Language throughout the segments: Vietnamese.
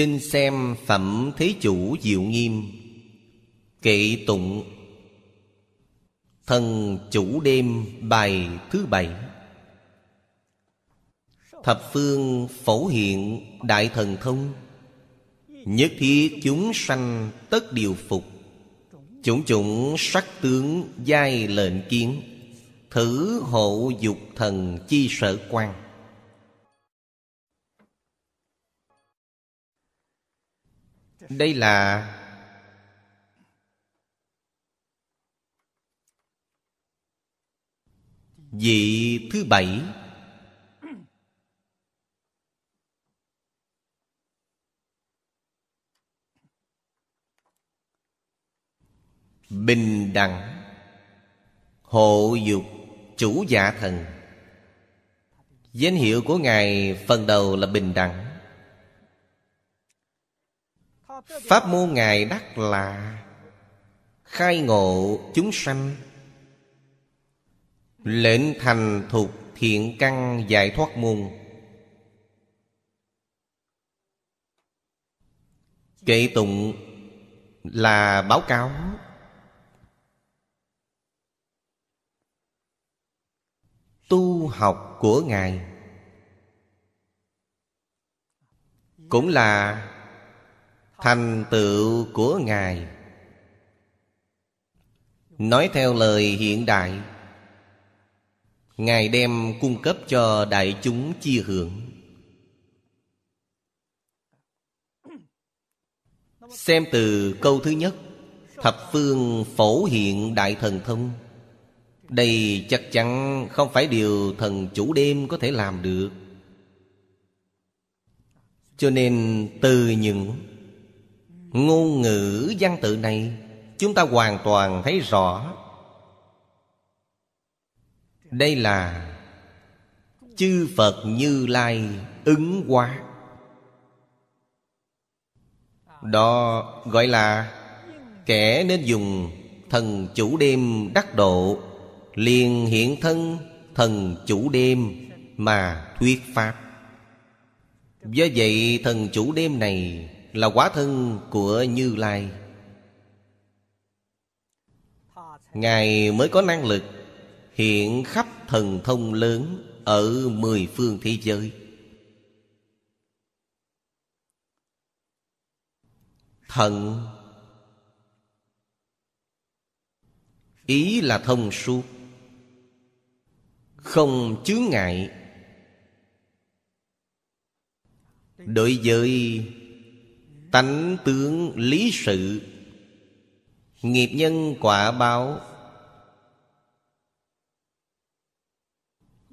Xin xem Phẩm Thế Chủ Diệu Nghiêm. Kệ tụng. Thần Chủ Đêm bài thứ bảy. Thập phương phổ hiện Đại Thần Thông. Nhất thiết chúng sanh tất điều phục. Chủng chủng sắc tướng giai lệnh kiến. Thử hộ dục thần chi sở quan Đây là Vị thứ bảy. Bình đẳng, Hộ dục chủ dạ thần. Danh hiệu của Ngài phần đầu là bình đẳng. Pháp môn Ngài đắc là Khai ngộ chúng sanh, Lệnh thành thục thiện căn giải thoát môn. Kệ tụng là báo cáo. Tu học của Ngài Cũng là thành tựu của ngài. Nói theo lời hiện đại, ngài đem cung cấp cho đại chúng chia hưởng. Xem từ câu thứ nhất, thập phương phổ hiện đại thần thông. Đây chắc chắn không phải điều thần chủ đêm có thể làm được. Cho nên từ những Ngôn ngữ văn tự này Chúng ta hoàn toàn thấy rõ. Đây là Chư Phật Như Lai ứng hóa. Đó gọi là Kẻ nên dùng thần chủ đêm đắc độ, liền hiện thân thần chủ đêm mà thuyết pháp. Do vậy thần chủ đêm này là quả thân của Như Lai. Ngài mới có năng lực hiện khắp thần thông lớn ở mười phương thế giới. Thần. Ý là thông suốt. Không chướng ngại. Đối với tánh tướng lý sự, nghiệp nhân quả báo.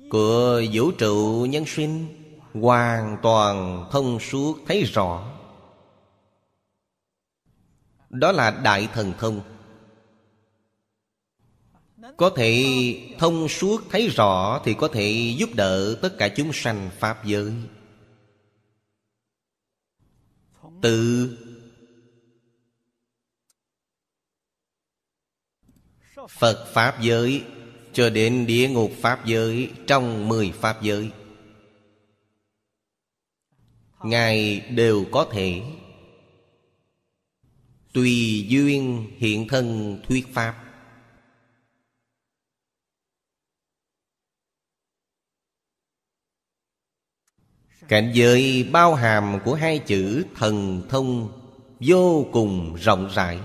Của vũ trụ nhân sinh, hoàn toàn thông suốt thấy rõ. Đó là đại thần thông. Có thể thông suốt thấy rõ thì có thể giúp đỡ tất cả chúng sanh pháp giới từ. Phật Pháp giới Cho đến địa ngục Pháp giới Trong mười Pháp giới. Ngài đều có thể. Tùy duyên hiện thân thuyết Pháp. Cảnh giới bao hàm của hai chữ thần thông Vô cùng rộng rãi.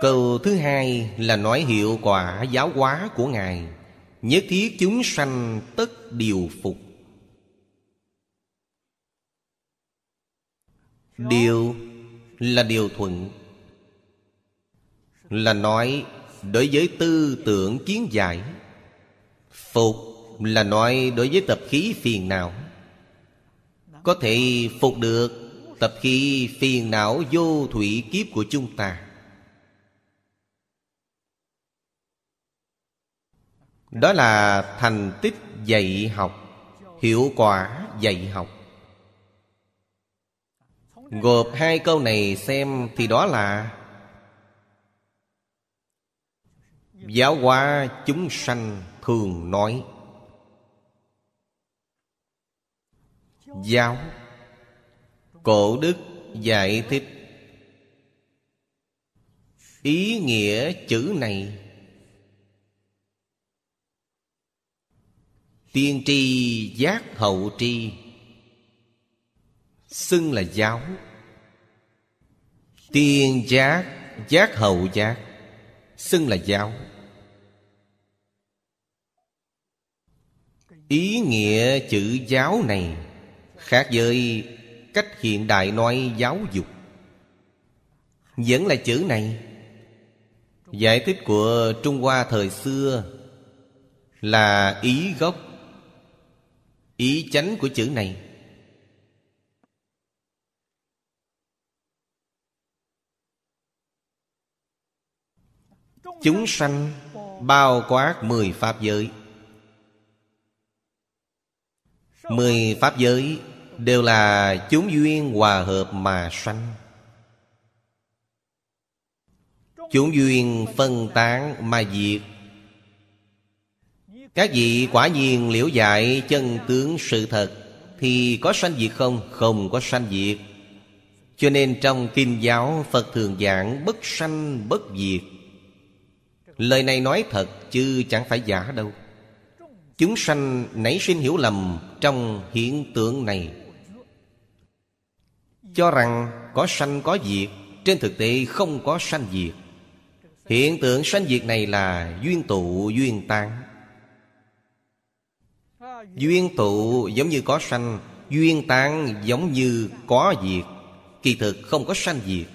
Câu thứ hai là nói hiệu quả giáo hóa của Ngài, Nhất thiết chúng sanh tất điều phục. Điều là điều thuận, Là nói đối với tư tưởng kiến giải, Phục là nói đối với tập khí phiền não. Có thể phục được tập khí phiền não vô thủy kiếp của chúng ta. Đó là thành tích dạy học, Hiệu quả dạy học. Gộp hai câu này xem thì đó là Giáo hóa chúng sanh thường nói. Giáo. Cổ đức giải thích. Ý nghĩa chữ này. Tiên tri giác hậu tri, Xưng là giáo. Tiên giác giác hậu giác, Xưng là giáo. Ý nghĩa chữ giáo này. Khác với cách hiện đại nói giáo dục. Vẫn là chữ này. Giải thích của Trung Hoa thời xưa Là ý gốc, Ý chánh của chữ này. Chúng sanh bao quát mười pháp giới. Mười pháp giới đều là chúng duyên hòa hợp mà sanh. Chúng duyên phân tán mà diệt. Các vị quả nhiên liễu dạy chân tướng sự thật Thì có sanh diệt không? Không có sanh diệt. Cho nên trong kinh giáo, Phật thường giảng bất sanh, bất diệt. Lời này nói thật chứ chẳng phải giả đâu. Chúng sanh nảy sinh hiểu lầm trong hiện tượng này. Cho rằng có sanh có diệt, Trên thực tế không có sanh diệt. Hiện tượng sanh diệt này là duyên tụ duyên tan. Duyên tụ giống như có sanh, Duyên tan giống như có diệt. Kỳ thực không có sanh diệt.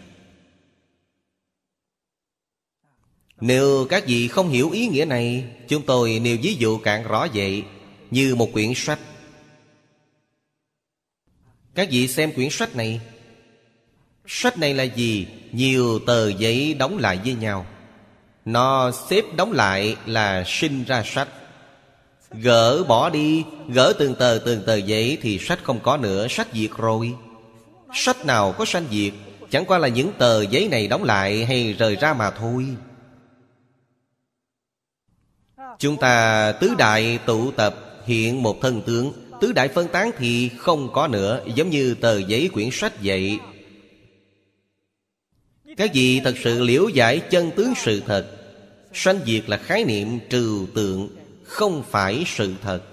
Nếu các vị không hiểu ý nghĩa này, Chúng tôi nêu ví dụ càng rõ vậy, Như một quyển sách. Các vị xem quyển sách này Sách này là gì? Nhiều tờ giấy đóng lại với nhau. Nó xếp đóng lại là sinh ra sách. Gỡ bỏ đi, Gỡ từng tờ từng tờ giấy Thì sách không có nữa, Sách diệt rồi. Sách nào có sanh diệt Chẳng qua là những tờ giấy này đóng lại Hay rời ra mà thôi. Chúng ta tứ đại tụ tập, hiện một thân tướng. Tứ đại phân tán thì không có nữa, Giống như tờ giấy quyển sách vậy. Các vị thật sự liễu giải chân tướng sự thật? Sanh diệt là khái niệm trừu tượng, Không phải sự thật.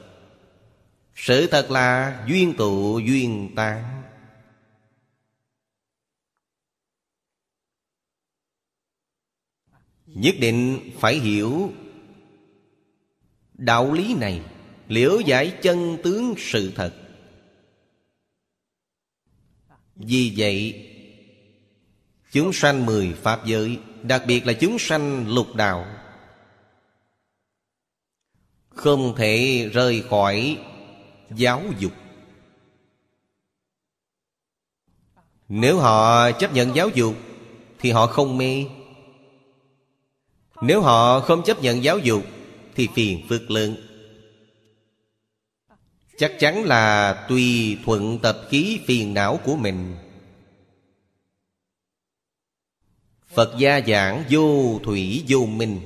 Sự thật là duyên tụ duyên tan. Nhất định phải hiểu Đạo lý này, liễu giải chân tướng sự thật. Vì vậy Chúng sanh mười Pháp giới, Đặc biệt là chúng sanh lục đạo. Không thể rời khỏi giáo dục. Nếu họ chấp nhận giáo dục, Thì họ không mê. Nếu họ không chấp nhận giáo dục, thì phiền phức lớn. Chắc chắn là tùy thuận tập khí phiền não của mình. Phật gia giảng vô thủy vô minh.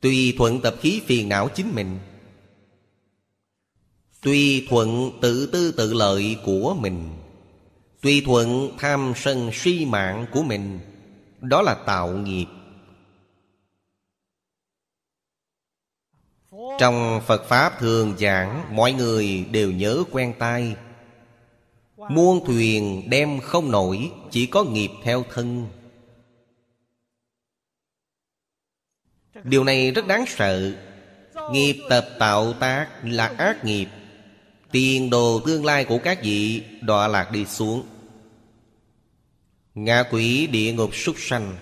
Tùy thuận tập khí phiền não chính mình tùy thuận tự tư tự lợi của mình tùy thuận tham sân si mạng của mình, đó là tạo nghiệp. Trong Phật Pháp thường giảng, Mọi người đều nhớ quen tai. Muôn thuyền đem không nổi, Chỉ có nghiệp theo thân. Điều này rất đáng sợ. Nghiệp tập tạo tác là ác nghiệp. Tiền đồ tương lai của các vị đọa lạc đi xuống. Ngạ quỷ địa ngục súc sanh.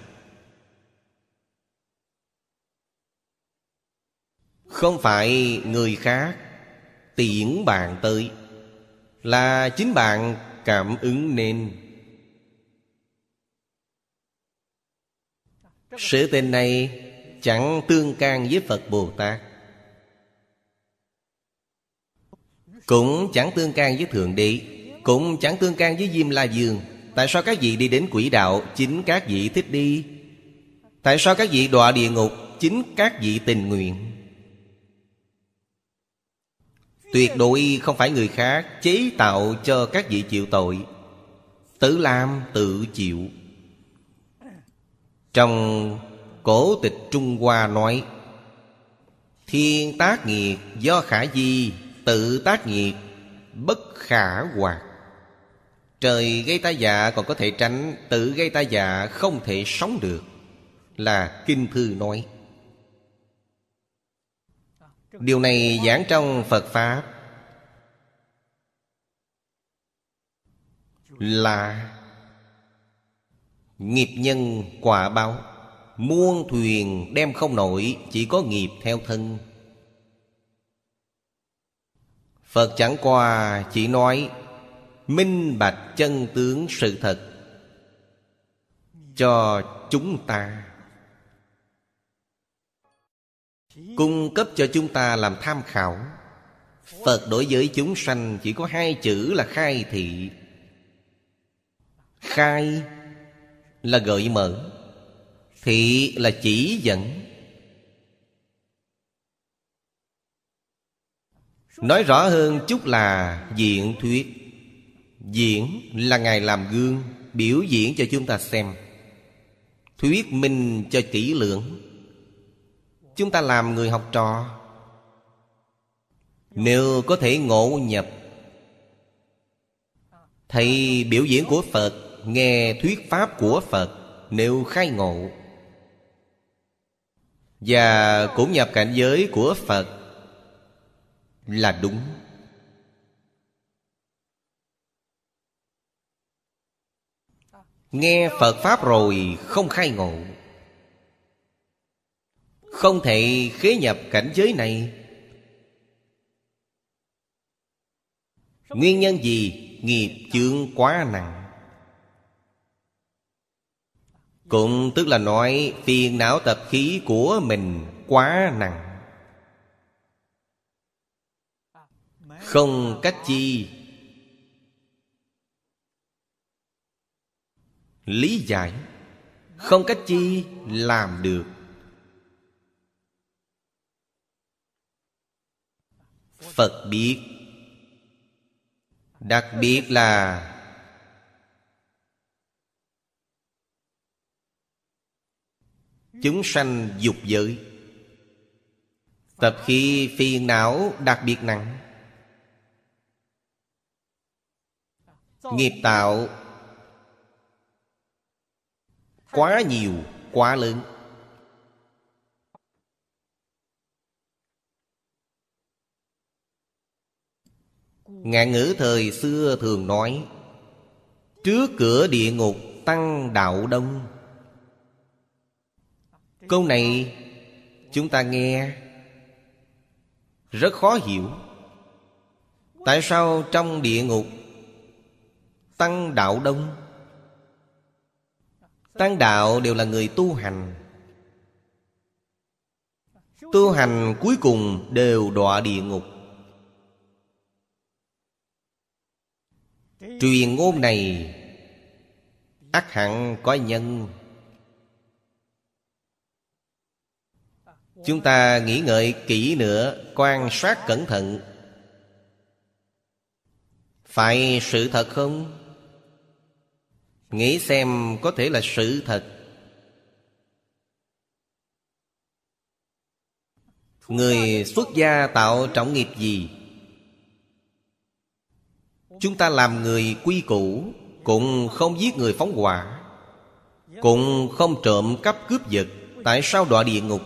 Không phải người khác, tiễn bạn tới. Là chính bạn cảm ứng nên. Sự tình này chẳng tương can với Phật Bồ Tát. Cũng chẳng tương can với Thượng Đế, Cũng chẳng tương can với Diêm La Dương Tại sao các vị đi đến quỷ đạo, Chính các vị thích đi? Tại sao các vị đọa địa ngục, Chính các vị tình nguyện? Tuyệt đối không phải người khác Chế tạo cho các vị chịu tội. Tự làm tự chịu. Trong cổ tịch Trung Hoa nói, Thiên tác nghiệp do khả di, Tự tác nghiệp bất khả hoạt. Trời gây tai dạ còn có thể tránh Tự gây tai dạ không thể sống được, Là Kinh Thư nói. Điều này giảng trong Phật Pháp Là Nghiệp nhân quả báo. Muôn thuyền đem không nổi, Chỉ có nghiệp theo thân. Phật chẳng qua chỉ nói, Minh bạch chân tướng sự thật Cho chúng ta. Cung cấp cho chúng ta làm tham khảo. Phật đối với chúng sanh chỉ có hai chữ là khai thị. Khai là gợi mở, Thị là chỉ dẫn. Nói rõ hơn chút là diện thuyết. Diễn là Ngài làm gương, Biểu diễn cho chúng ta xem. Thuyết minh cho kỹ lưỡng. Chúng ta làm người học trò. Nếu có thể ngộ nhập, Thầy biểu diễn của Phật, Nghe thuyết pháp của Phật, Nếu khai ngộ, Và cũng nhập cảnh giới của Phật, Là đúng. Nghe Phật Pháp rồi không khai ngộ. Không thể khế nhập cảnh giới này. Nguyên nhân gì? Nghiệp chướng quá nặng. Cũng tức là nói, phiền não tập khí của mình quá nặng. Không cách chi. Lý giải. Không cách chi làm được. Phật biết. Đặc biệt là Chúng sanh dục giới. Tập khi phiền não đặc biệt nặng. Nghiệp tạo Quá nhiều, quá lớn. Ngạn ngữ thời xưa thường nói, Trước cửa địa ngục tăng đạo đông. Câu này chúng ta nghe Rất khó hiểu. Tại sao trong địa ngục Tăng đạo đông? Tăng đạo đều là người tu hành. Tu hành cuối cùng đều đọa địa ngục. Truyền ngôn này ắt hẳn có nhân. Chúng ta nghĩ ngợi kỹ nữa, Quan sát cẩn thận. Phải sự thật không? Nghĩ xem có thể là sự thật. Người xuất gia tạo trọng nghiệp gì? Chúng ta làm người quy củ, Cũng không giết người phóng hỏa, Cũng không trộm cắp cướp giật Tại sao đọa địa ngục?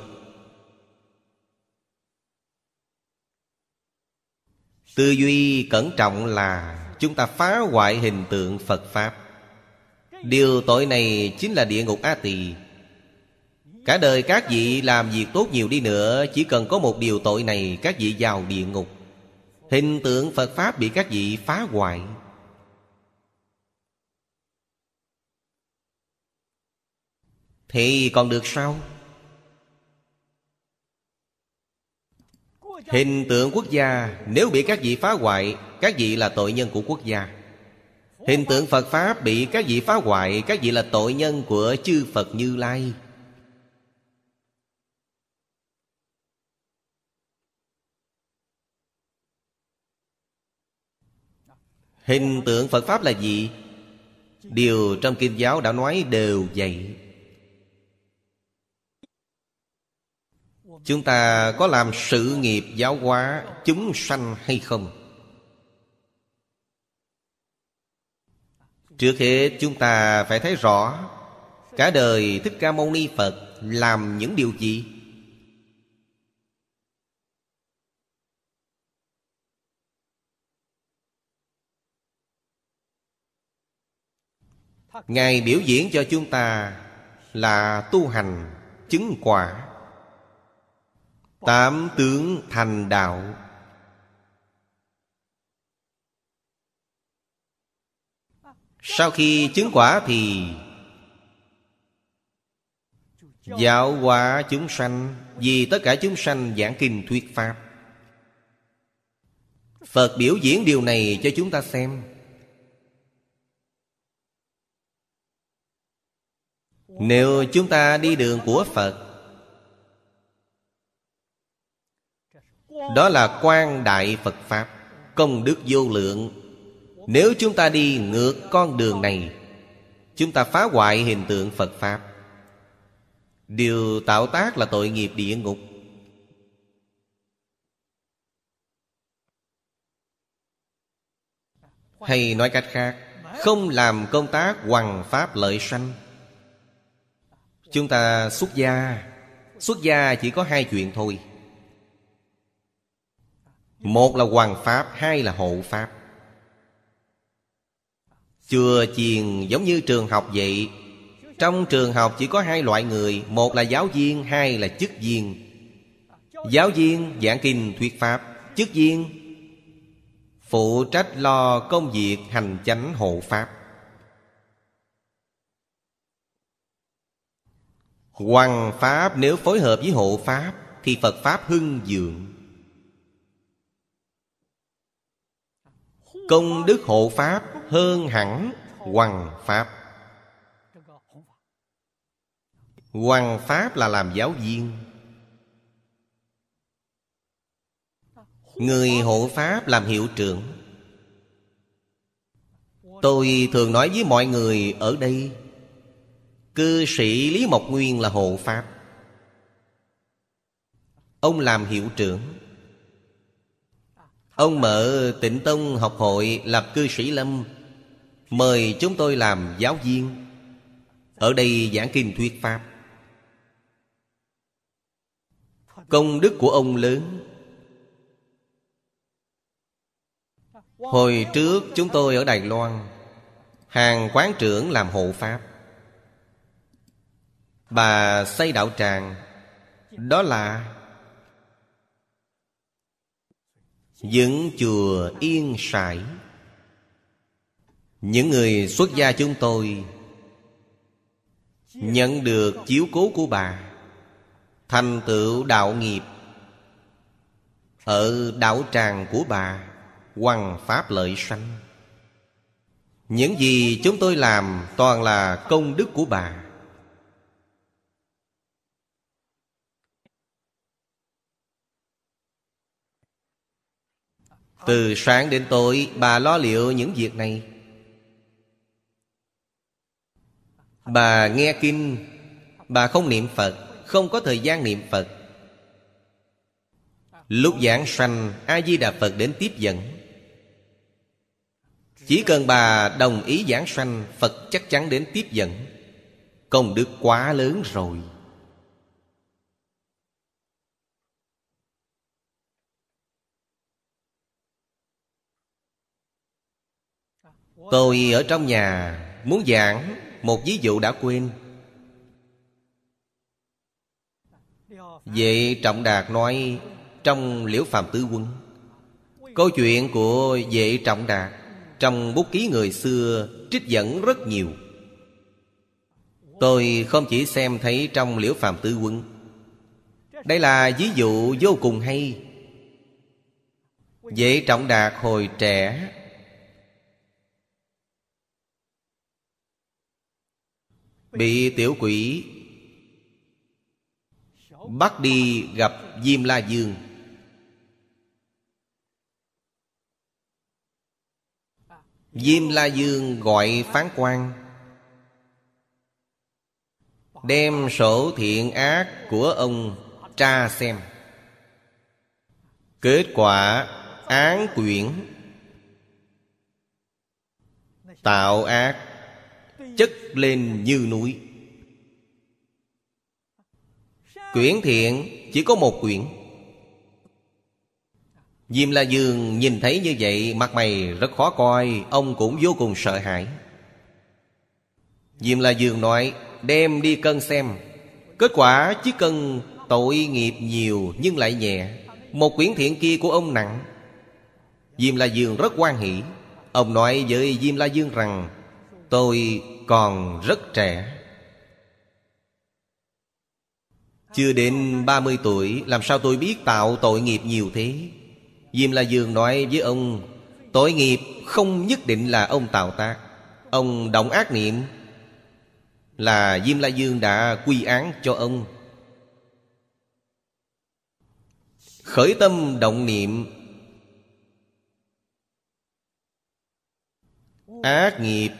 Tư duy cẩn trọng là Chúng ta phá hoại hình tượng Phật Pháp. Điều tội này chính là địa ngục A Tỳ. Cả đời các vị làm việc tốt nhiều đi nữa, Chỉ cần có một điều tội này, Các vị vào địa ngục. Hình tượng Phật Pháp bị các vị phá hoại. Thì còn được sao? Hình tượng quốc gia, Nếu bị các vị phá hoại, Các vị là tội nhân của quốc gia. Hình tượng Phật Pháp bị các vị phá hoại, Các vị là tội nhân của chư Phật Như Lai. Hình tượng Phật Pháp là gì? Điều trong Kinh giáo đã nói đều vậy Chúng ta có làm sự nghiệp giáo hóa chúng sanh hay không? Trước hết, chúng ta phải thấy rõ, Cả đời Thích Ca Mâu Ni Phật làm những điều gì? Ngài biểu diễn cho chúng ta là tu hành chứng quả. Tám tướng thành đạo. Sau khi chứng quả thì Giáo hóa chúng sanh, Vì tất cả chúng sanh giảng kinh thuyết Pháp. Phật biểu diễn điều này cho chúng ta xem. Nếu chúng ta đi đường của Phật, Đó là quan đại Phật Pháp, Công đức vô lượng. Nếu chúng ta đi ngược con đường này, Chúng ta phá hoại hình tượng Phật Pháp. Điều tạo tác là tội nghiệp địa ngục. Hay nói cách khác, Không làm công tác hoằng pháp lợi sanh. Chúng ta xuất gia. Xuất gia chỉ có hai chuyện thôi. Một là hoàng pháp, Hai là hộ pháp. Chùa chiền giống như trường học vậy. Trong trường học chỉ có hai loại người, Một là giáo viên, Hai là chức viên. Giáo viên giảng kinh thuyết pháp, Chức viên Phụ trách lo công việc hành chánh hộ pháp. Hoàng Pháp nếu phối hợp với hộ Pháp Thì Phật Pháp hưng dượng Công đức hộ Pháp hơn hẳn Hoàng Pháp. Hoàng Pháp là làm giáo viên. Người hộ Pháp làm hiệu trưởng. Tôi thường nói với mọi người ở đây Cư sĩ Lý Mộc Nguyên là hộ Pháp. Ông làm hiệu trưởng. Ông mở tịnh tông học hội lập cư sĩ Lâm, Mời chúng tôi làm giáo viên. Ở đây giảng kinh thuyết Pháp. Công đức của ông lớn. Hồi trước chúng tôi ở Đài Loan, Hàng quán trưởng làm hộ Pháp. Bà xây đạo tràng, Đó là Dựng chùa yên sải. Những người xuất gia chúng tôi Nhận được chiếu cố của bà, Thành tựu đạo nghiệp Ở đạo tràng của bà Hoàng Pháp lợi sanh. Những gì chúng tôi làm Toàn là công đức của bà. Từ sáng đến tối, Bà lo liệu những việc này. Bà nghe kinh, Bà không niệm Phật, Không có thời gian niệm Phật. Lúc giảng sanh A-di-đà Phật đến tiếp dẫn. Chỉ cần bà đồng ý giảng sanh, Phật chắc chắn đến tiếp dẫn. Công đức quá lớn rồi. Tôi ở trong nhà, Muốn giảng Một ví dụ đã quên. Vậy Trọng Đạt nói, Trong Liễu Phạm Tứ Quân, Câu chuyện của Vệ Trọng Đạt Trong bút ký người xưa Trích dẫn rất nhiều. Tôi không chỉ xem thấy trong Liễu Phạm Tứ Quân. Đây là ví dụ vô cùng hay. Vệ trọng đạt hồi trẻ Bị tiểu quỷ. Bắt đi gặp Diêm La Dương. Diêm La Dương gọi phán quan. Đem sổ thiện ác của ông tra xem. Kết quả án quyển. Tạo ác. Chất lên như núi. Quyển thiện, chỉ có một quyển. Diêm La Dương nhìn thấy như vậy, Mặt mày rất khó coi, Ông cũng vô cùng sợ hãi. Diêm La Dương nói, Đem đi cân xem. Kết quả chỉ cần tội nghiệp nhiều nhưng lại nhẹ. Một quyển thiện kia của ông nặng. Diêm La Dương rất quan hỷ. Ông nói với Diêm La Dương rằng, Tôi còn rất trẻ. Chưa đến 30 tuổi, Làm sao tôi biết tạo tội nghiệp nhiều thế? Diêm La Dương nói với ông, Tội nghiệp không nhất định là ông tạo tác. Ông động ác niệm Là Diêm La Dương đã quy án cho ông. Khởi tâm động niệm. Ác nghiệp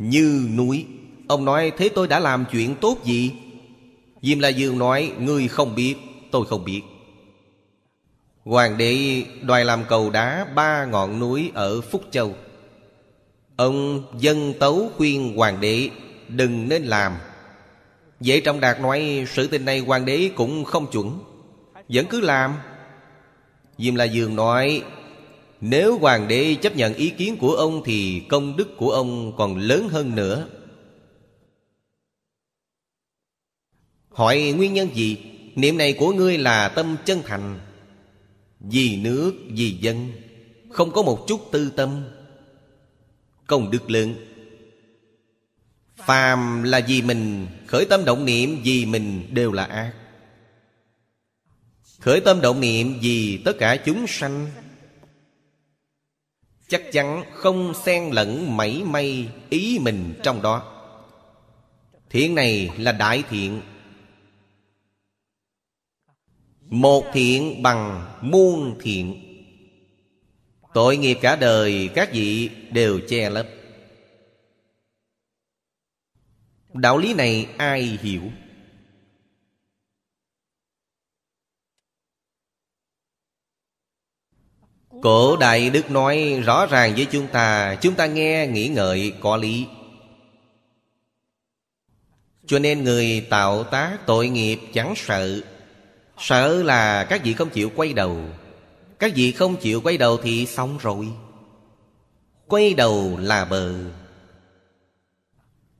như núi. Ông nói, thế tôi đã làm chuyện tốt gì? Diêm La Dương nói, Ngươi không biết, Tôi không biết. Hoàng đế đòi làm cầu đá ba ngọn núi ở Phúc Châu. Ông dân tấu khuyên hoàng đế, đừng nên làm. Dễ Trọng Đạt nói, sự tình này hoàng đế cũng không chuẩn, Vẫn cứ làm. Diêm La Dương nói nếu hoàng đế chấp nhận ý kiến của ông Thì công đức của ông còn lớn hơn nữa. Hỏi nguyên nhân gì? Niệm này của ngươi là tâm chân thành. Vì nước, vì dân Không có một chút tư tâm. Công đức lớn. Phàm là vì mình Khởi tâm động niệm vì mình đều là ác. Khởi tâm động niệm vì tất cả chúng sanh. Chắc chắn không xen lẫn mảy may ý mình trong đó. Thiện này là đại thiện. Một thiện bằng muôn thiện. Tội nghiệp cả đời, các vị đều che lấp. Đạo lý này ai hiểu? Cổ Đại Đức nói rõ ràng với chúng ta Chúng ta nghe, nghĩ ngợi, có lý. Cho nên người tạo tác tội nghiệp chẳng sợ. Sợ là các vị không chịu quay đầu. Các vị không chịu quay đầu thì xong rồi. Quay đầu là bờ.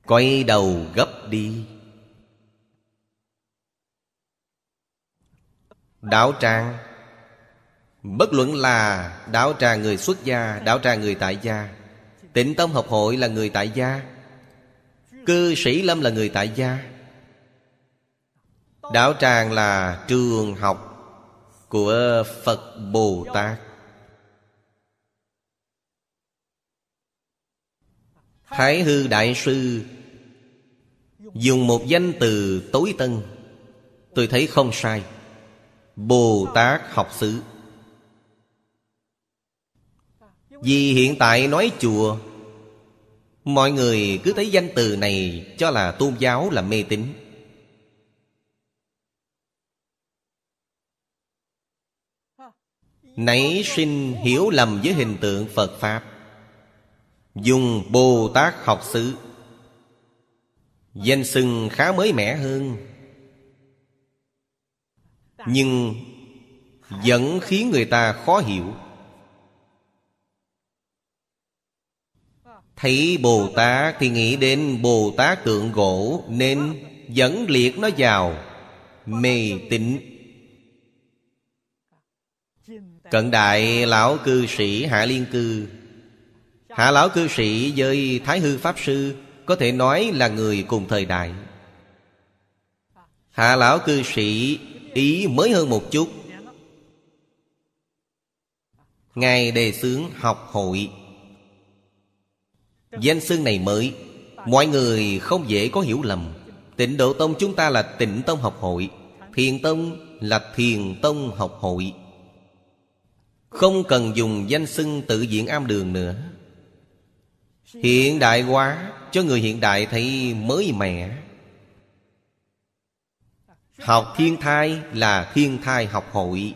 Quay đầu gấp đi. Đạo tràng Bất luận là đạo tràng người xuất gia, Đạo tràng người tại gia, Tịnh Tông Học Hội là người tại gia, Cư sĩ Lâm là người tại gia. Đạo tràng là trường học của Phật Bồ Tát Thái Hư Đại Sư Dùng một danh từ tối tân, Tôi thấy không sai Bồ Tát học xứ. Vì hiện tại nói chùa, Mọi người cứ thấy danh từ này Cho là tôn giáo là mê tín. Nảy sinh hiểu lầm với hình tượng Phật Pháp, Dùng Bồ Tát học xứ, Danh xưng khá mới mẻ hơn. Nhưng Vẫn khiến người ta khó hiểu. Thấy Bồ Tát thì nghĩ đến Bồ Tát tượng gỗ Nên dẫn liệt nó vào. Mê tín. Cận đại lão cư sĩ Hạ Liên Cư. Hạ lão cư sĩ với Thái Hư Pháp Sư Có thể nói là người cùng thời đại. Hạ lão cư sĩ ý mới hơn một chút. Ngài đề xướng học hội. Danh xưng này mới. Mọi người không dễ có hiểu lầm. Tịnh Độ Tông chúng ta là tịnh Tông học hội. Thiền Tông là Thiền Tông học hội. Không cần dùng danh xưng tự diện am đường nữa. Hiện đại quá, cho người hiện đại thấy mới mẻ. Học thiên thai là thiên thai học hội.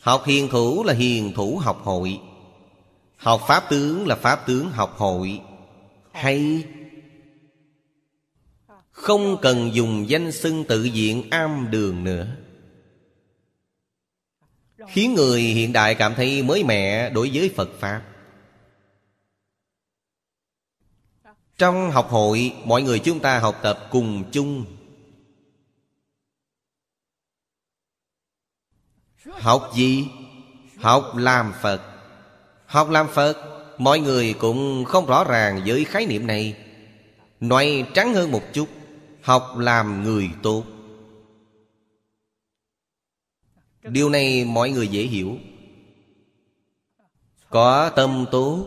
Học hiền thủ là hiền thủ học hội. Học pháp tướng là pháp tướng học hội. Hay. Không cần dùng danh xưng tự diện am đường nữa. Khiến người hiện đại cảm thấy mới mẻ đối với Phật Pháp. Trong học hội, Mọi người chúng ta học tập cùng chung. Học gì? Học làm Phật. Học làm Phật, Mọi người cũng không rõ ràng với khái niệm này. Nói trắng hơn một chút, Học làm người tốt. Điều này mọi người dễ hiểu. Có tâm tốt,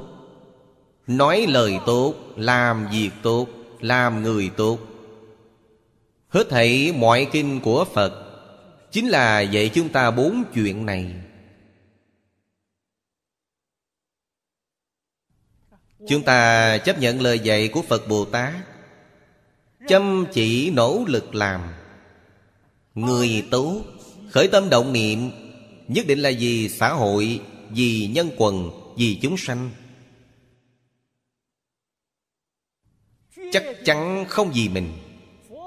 Nói lời tốt, Làm việc tốt, Làm người tốt. Hết thảy mọi kinh của Phật Chính là dạy chúng ta bốn chuyện này. Chúng ta chấp nhận lời dạy của Phật Bồ Tát. Chăm chỉ nỗ lực làm. Người tốt Khởi tâm động niệm, Nhất định là vì xã hội, Vì nhân quần, Vì chúng sanh. Chắc chắn không vì mình.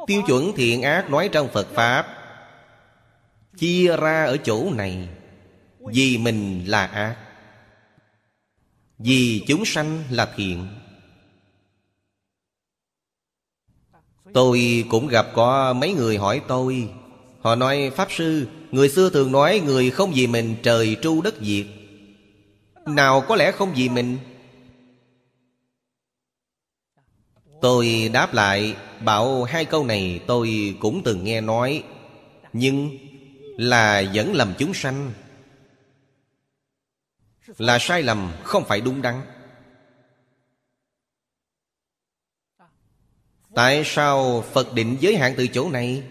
Tiêu chuẩn thiện ác nói trong Phật Pháp, Chia ra ở chỗ này, Vì mình là ác. Vì chúng sanh là thiện. Tôi cũng gặp có mấy người hỏi tôi. Họ nói, Pháp Sư, Người xưa thường nói người không vì mình trời tru đất diệt. Nào có lẽ không vì mình? Tôi đáp lại, Bảo hai câu này tôi cũng từng nghe nói. Nhưng là vẫn lầm chúng sanh là sai lầm, không phải đúng đắn. Tại sao phật định giới hạn từ chỗ này?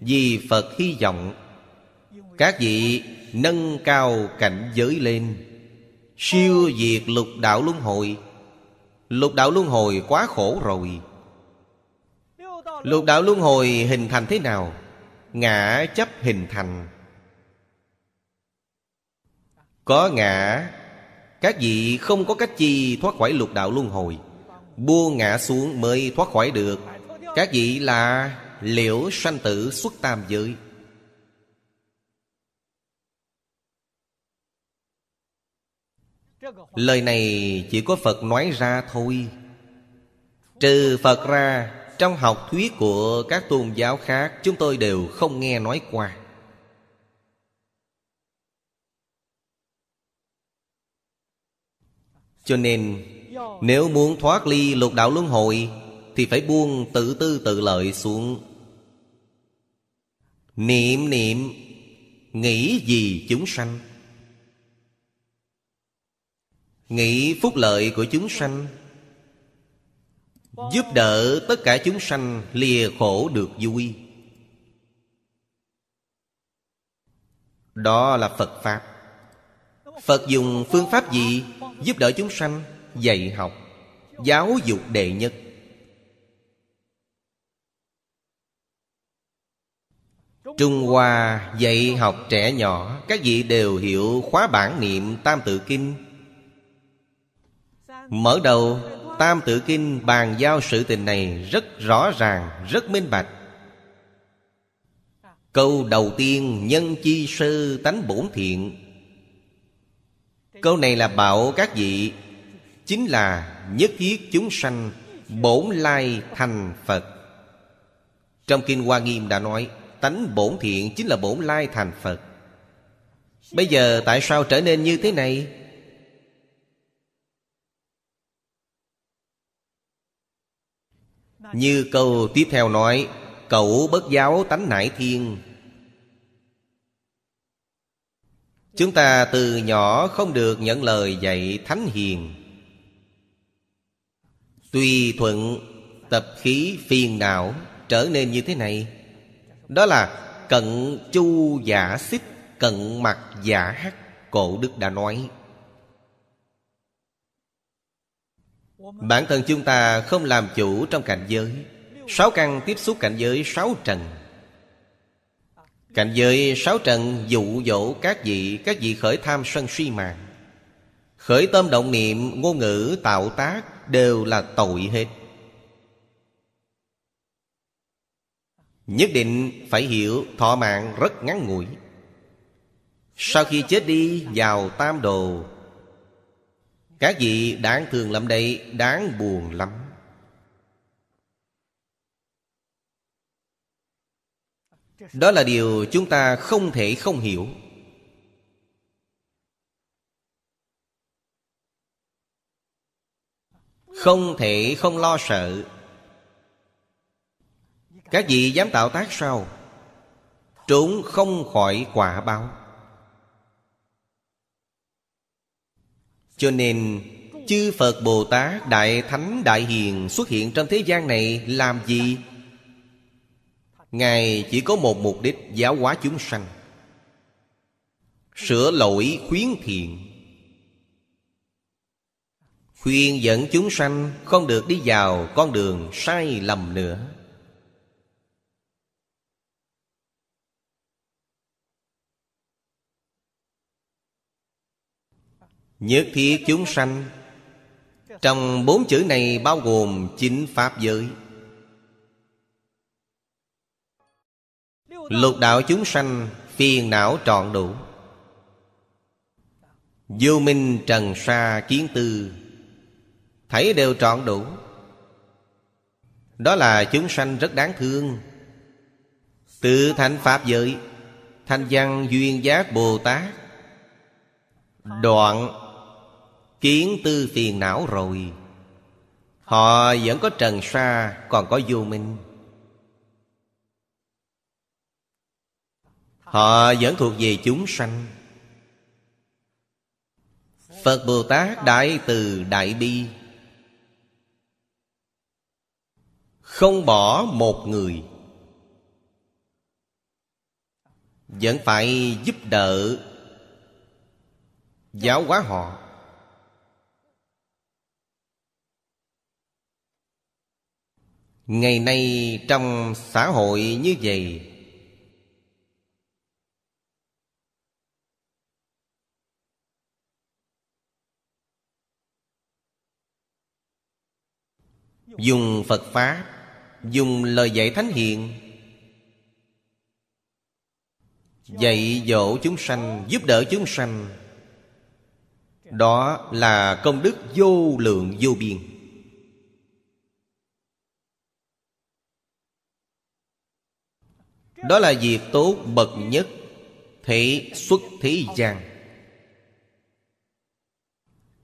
Vì phật hy vọng các vị nâng cao cảnh giới lên. Siêu diệt lục đạo luân hồi. Lục đạo luân hồi quá khổ rồi. Lục đạo luân hồi hình thành thế nào? Ngã chấp hình thành có ngã. Các vị không có cách chi thoát khỏi lục đạo luân hồi? Buông ngã xuống mới thoát khỏi được. Các vị là liễu sanh tử xuất tam giới? Lời này chỉ có phật nói ra thôi. Trừ phật ra, trong học thuyết của các tôn giáo khác, Chúng tôi đều không nghe nói qua. Cho nên, Nếu muốn thoát ly lục đạo luân hồi, Thì phải buông tự tư tự lợi xuống. Niệm niệm, Nghĩ gì chúng sanh? Nghĩ phúc lợi của chúng sanh, Giúp đỡ tất cả chúng sanh lìa khổ được vui. Đó là Phật Pháp. Phật dùng phương pháp gì? Giúp đỡ chúng sanh Dạy học Giáo dục đệ nhất. Trung Hoa dạy học trẻ nhỏ Các vị đều hiểu khóa bản niệm Tam Tự Kinh. Mở đầu Tam tự kinh bàn giao sự tình này rất rõ ràng, rất minh bạch. Câu đầu tiên nhân chi sư tánh bổn thiện. Câu này là bảo các vị, Chính là nhất thiết chúng sanh Bổn lai thành Phật. Trong Kinh Hoa Nghiêm đã nói, Tánh bổn thiện chính là bổn lai thành Phật. Bây giờ tại sao trở nên như thế này? Như câu tiếp theo nói, Cậu bất giáo tánh nải thiên Chúng ta từ nhỏ không được nhận lời dạy thánh hiền. Tùy thuận tập khí phiền não trở nên như thế này, Đó là cận chu giả xích, Cận mặt giả hắc, Cổ Đức đã nói. Bản thân chúng ta không làm chủ trong cảnh giới, Sáu căn tiếp xúc cảnh giới sáu trần. Cảnh giới sáu trần dụ dỗ các vị Các vị khởi tham sân si mạng Khởi tâm động niệm, ngôn ngữ, tạo tác Đều là tội hết. Nhất định phải hiểu thọ mạng rất ngắn ngủi. Sau khi chết đi vào tam đồ, Các vị đáng thương lắm đây Đáng buồn lắm. Đó là điều chúng ta không thể không hiểu. Không thể không lo sợ. Các vị dám tạo tác sao? Trốn không khỏi quả báo. Cho nên, Chư Phật Bồ Tát, Đại Thánh, Đại Hiền xuất hiện trong thế gian này làm gì? Ngài chỉ có một mục đích giáo hóa chúng sanh. Sửa lỗi khuyến thiện. Khuyên dẫn chúng sanh không được đi vào con đường sai lầm nữa. Nhất thiết chúng sanh. Trong bốn chữ này bao gồm chính Pháp giới. Lục đạo chúng sanh, phiền não trọn đủ. Vô minh trần sa kiến tư, Thấy đều trọn đủ. Đó là chúng sanh rất đáng thương. Tự thành Pháp giới, Thanh văn duyên giác Bồ Tát. Đoạn Kiến tư phiền não rồi. Họ vẫn có trần sa, Còn có vô minh. Họ vẫn thuộc về chúng sanh. Phật Bồ Tát Đại Từ Đại Bi. Không bỏ một người. Vẫn phải giúp đỡ Giáo hóa họ. Ngày nay trong xã hội như vậy Dùng Phật Pháp, Dùng lời dạy Thánh Hiền. Dạy dỗ chúng sanh, Giúp đỡ chúng sanh. Đó là công đức vô lượng vô biên. Đó là việc tốt bậc nhất Thể xuất thế gian.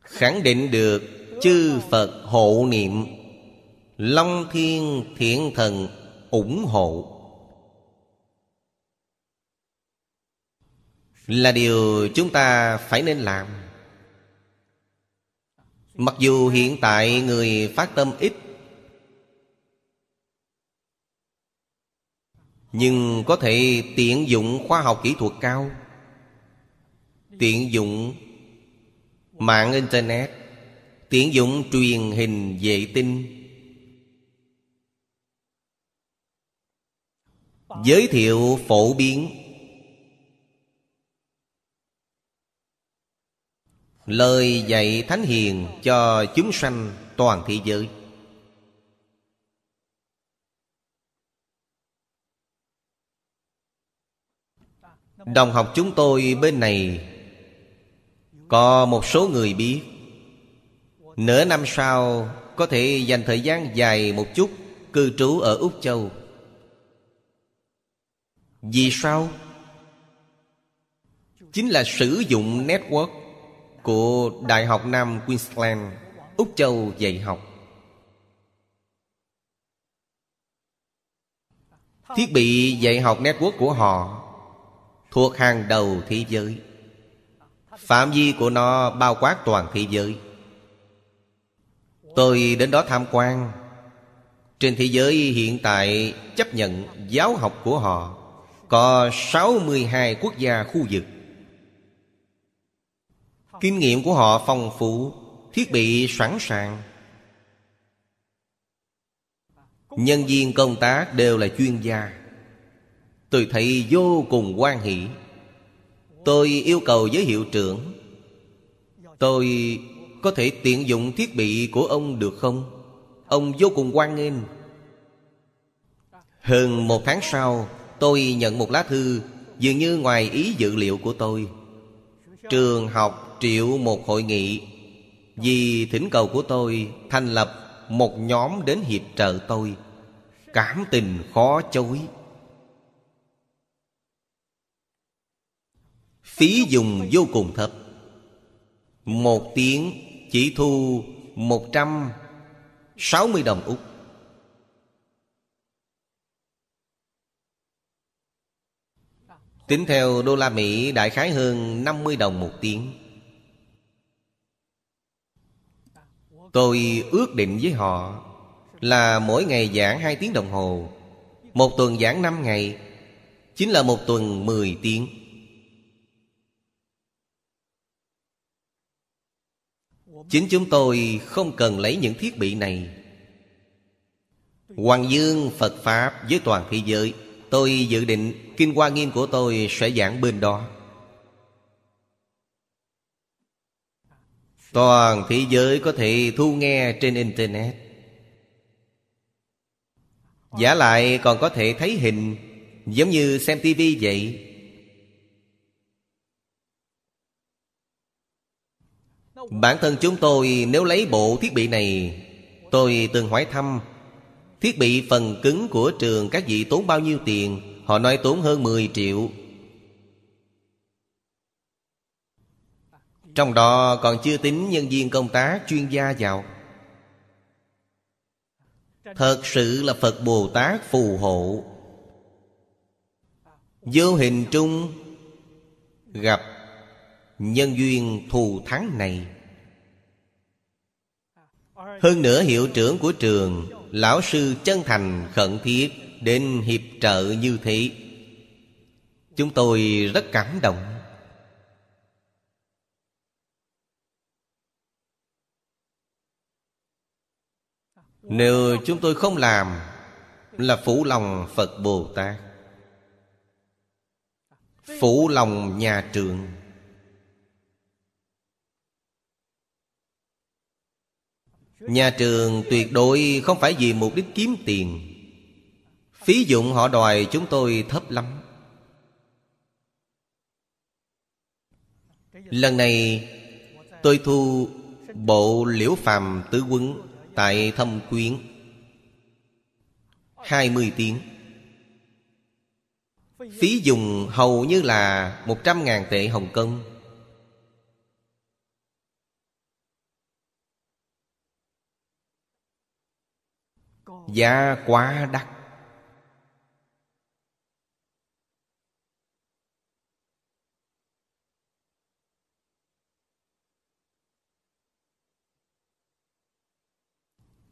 Khẳng định được chư Phật hộ niệm. Long thiên thiện thần ủng hộ. Là điều chúng ta phải nên làm. Mặc dù hiện tại người phát tâm ít, Nhưng có thể tiện dụng khoa học kỹ thuật cao, Tiện dụng mạng Internet, Tiện dụng truyền hình vệ tinh Giới thiệu phổ biến. Lời dạy Thánh Hiền cho chúng sanh toàn thế giới. Đồng học chúng tôi bên này, Có một số người biết. Nửa năm sau, Có thể dành thời gian dài một chút Cư trú ở Úc Châu vì sao? Chính là sử dụng network Của Đại học Nam Queensland, Úc Châu dạy học. Thiết bị dạy học network của họ Thuộc hàng đầu thế giới. Phạm vi của nó bao quát toàn thế giới. Tôi đến đó tham quan. Trên thế giới hiện tại chấp nhận giáo học của họ. Có 62 quốc gia khu vực. Kinh nghiệm của họ phong phú, Thiết bị sẵn sàng. Nhân viên công tác đều là chuyên gia. Tôi thấy vô cùng quan hỷ. Tôi yêu cầu với hiệu trưởng. Tôi có thể tiện dụng thiết bị của ông được không? Ông vô cùng quan nghênh. Hơn một tháng sau Tôi nhận một lá thư, Dường như ngoài ý dự liệu của tôi. Trường học triệu một hội nghị. Vì thỉnh cầu của tôi Thành lập một nhóm đến hiệp trợ tôi. Cảm tình khó chối. Phí dùng vô cùng thấp. Một tiếng chỉ thu một trăm sáu mươi đồng Úc. Tính theo đô la Mỹ, đại khái hơn 50 đồng một tiếng. Tôi ước định với họ Là mỗi ngày giảng 2 tiếng đồng hồ. Một tuần giảng 5 ngày, Chính là một tuần 10 tiếng. Chính chúng tôi không cần lấy những thiết bị này. Hoàng Dương, Phật Pháp với toàn thế giới. Tôi dự định Kinh Hoa Nghiêm của tôi sẽ giảng bên đó. Toàn thế giới có thể thu nghe trên Internet. Giả lại còn có thể thấy hình, Giống như xem tivi vậy. Bản thân chúng tôi, nếu lấy bộ thiết bị này, Tôi từng hỏi thăm Thiết bị phần cứng của trường các vị tốn bao nhiêu tiền? Họ nói tốn hơn 10 triệu. Trong đó còn chưa tính nhân viên công tác, chuyên gia vào. Thật sự là Phật Bồ Tát phù hộ. Vô hình trung Gặp Nhân duyên thù thắng này. Hơn nữa hiệu trưởng của trường Lão sư chân thành khẩn thiết Đến hiệp trợ như thế. Chúng tôi rất cảm động. Nếu chúng tôi không làm, Là phủ lòng Phật Bồ Tát, Phủ lòng nhà trường. Nhà trường tuyệt đối không phải vì mục đích kiếm tiền. Phí dụng họ đòi chúng tôi thấp lắm. Lần này, tôi thu bộ liễu phàm tứ quấn Tại thâm quyến. Hai mươi tiếng. Phí dùng hầu như là một trăm ngàn tệ Hồng Kông. Giá quá đắt.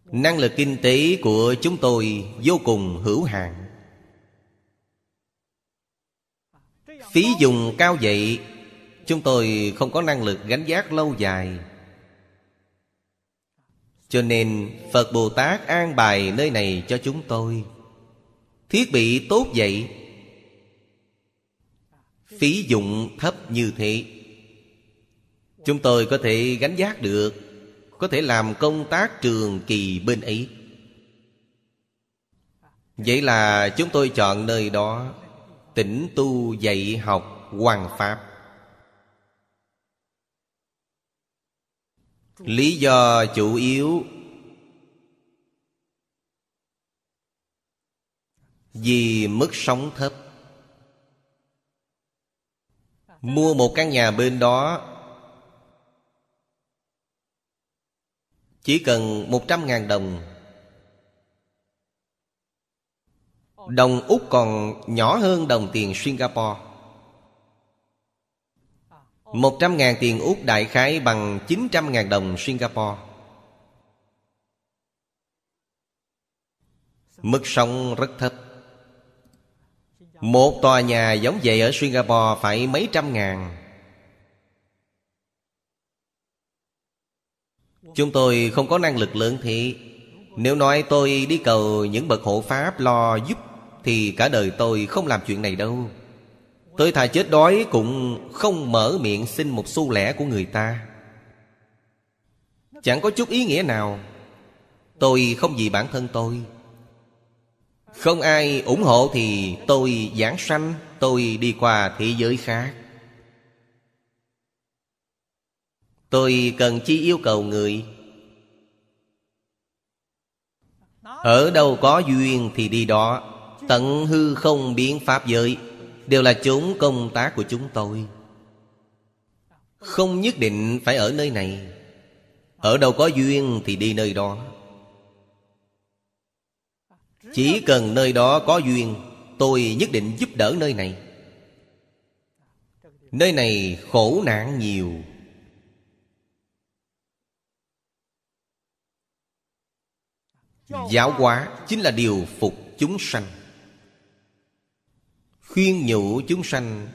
Năng lực kinh tế của chúng tôi vô cùng hữu hạn. Phí dùng cao vậy, Chúng tôi không có năng lực gánh vác lâu dài cho nên Phật Bồ Tát an bài nơi này cho chúng tôi. Thiết bị tốt vậy. Phí dụng thấp như thế. Chúng tôi có thể gánh giác được, Có thể làm công tác trường kỳ bên ấy. Vậy là chúng tôi chọn nơi đó, Tỉnh tu dạy học hoàng pháp. Lý do chủ yếu. Vì mức sống thấp. Mua một căn nhà bên đó. Chỉ cần một trăm ngàn đồng. Đồng úc còn nhỏ hơn đồng tiền singapore. 100.000 tiền Úc đại khái bằng 900.000 đồng Singapore. Mức sống rất thấp. Một tòa nhà giống vậy ở Singapore phải mấy trăm ngàn. Chúng tôi không có năng lực lớn thì Nếu nói tôi đi cầu những bậc hộ pháp lo giúp, Thì cả đời tôi không làm chuyện này đâu. Tôi thà chết đói cũng không mở miệng xin một xu lẻ của người ta. Chẳng có chút ý nghĩa nào. Tôi không vì bản thân tôi. Không ai ủng hộ thì tôi giảng sanh, Tôi đi qua thế giới khác. Tôi cần chi yêu cầu người. Ở đâu có duyên thì đi đó. Tận hư không biến pháp giới. Đều là chúng công tác của chúng tôi. Không nhất định phải ở nơi này. Ở đâu có duyên thì đi nơi đó. Chỉ cần nơi đó có duyên, Tôi nhất định giúp đỡ nơi này. Nơi này khổ nạn nhiều. Giáo hóa chính là điều phục chúng sanh. Khuyên nhủ chúng sanh,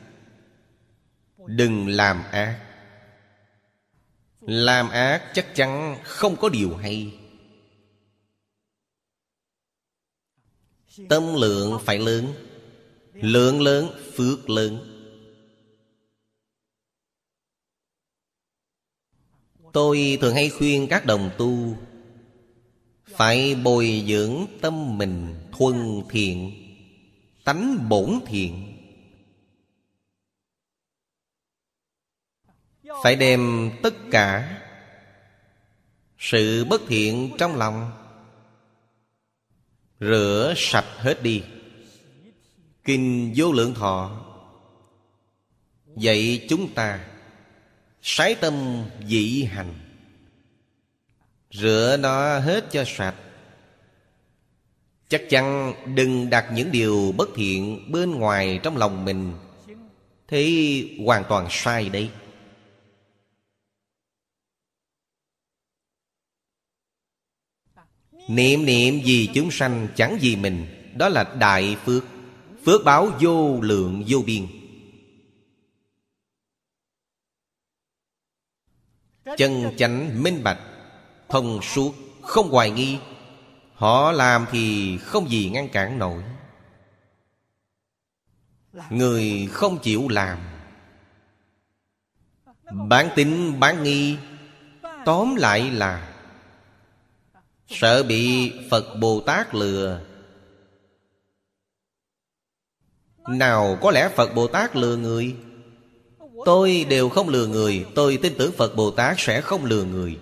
Đừng làm ác. Làm ác chắc chắn không có điều hay. Tâm lượng phải lớn, Lượng lớn phước lớn. Tôi thường hay khuyên các đồng tu, Phải bồi dưỡng tâm mình thuần thiện tánh bổn thiện. Phải đem tất cả sự bất thiện trong lòng, rửa sạch hết đi. Kinh vô lượng thọ dạy chúng ta sái tâm dị hành, rửa nó hết cho sạch. Chắc chắn đừng đặt những điều bất thiện bên ngoài trong lòng mình. Thế hoàn toàn sai đấy. Niệm niệm vì chúng sanh chẳng vì mình, Đó là đại phước. Phước báo vô lượng vô biên. Chân chánh minh bạch, Thông suốt, Không hoài nghi. Họ làm thì không gì ngăn cản nổi. Người không chịu làm, Bán tính bán nghi, Tóm lại là Sợ bị Phật Bồ Tát lừa. Nào có lẽ Phật Bồ Tát lừa người? Tôi đều không lừa người, Tôi tin tưởng Phật Bồ Tát sẽ không lừa người.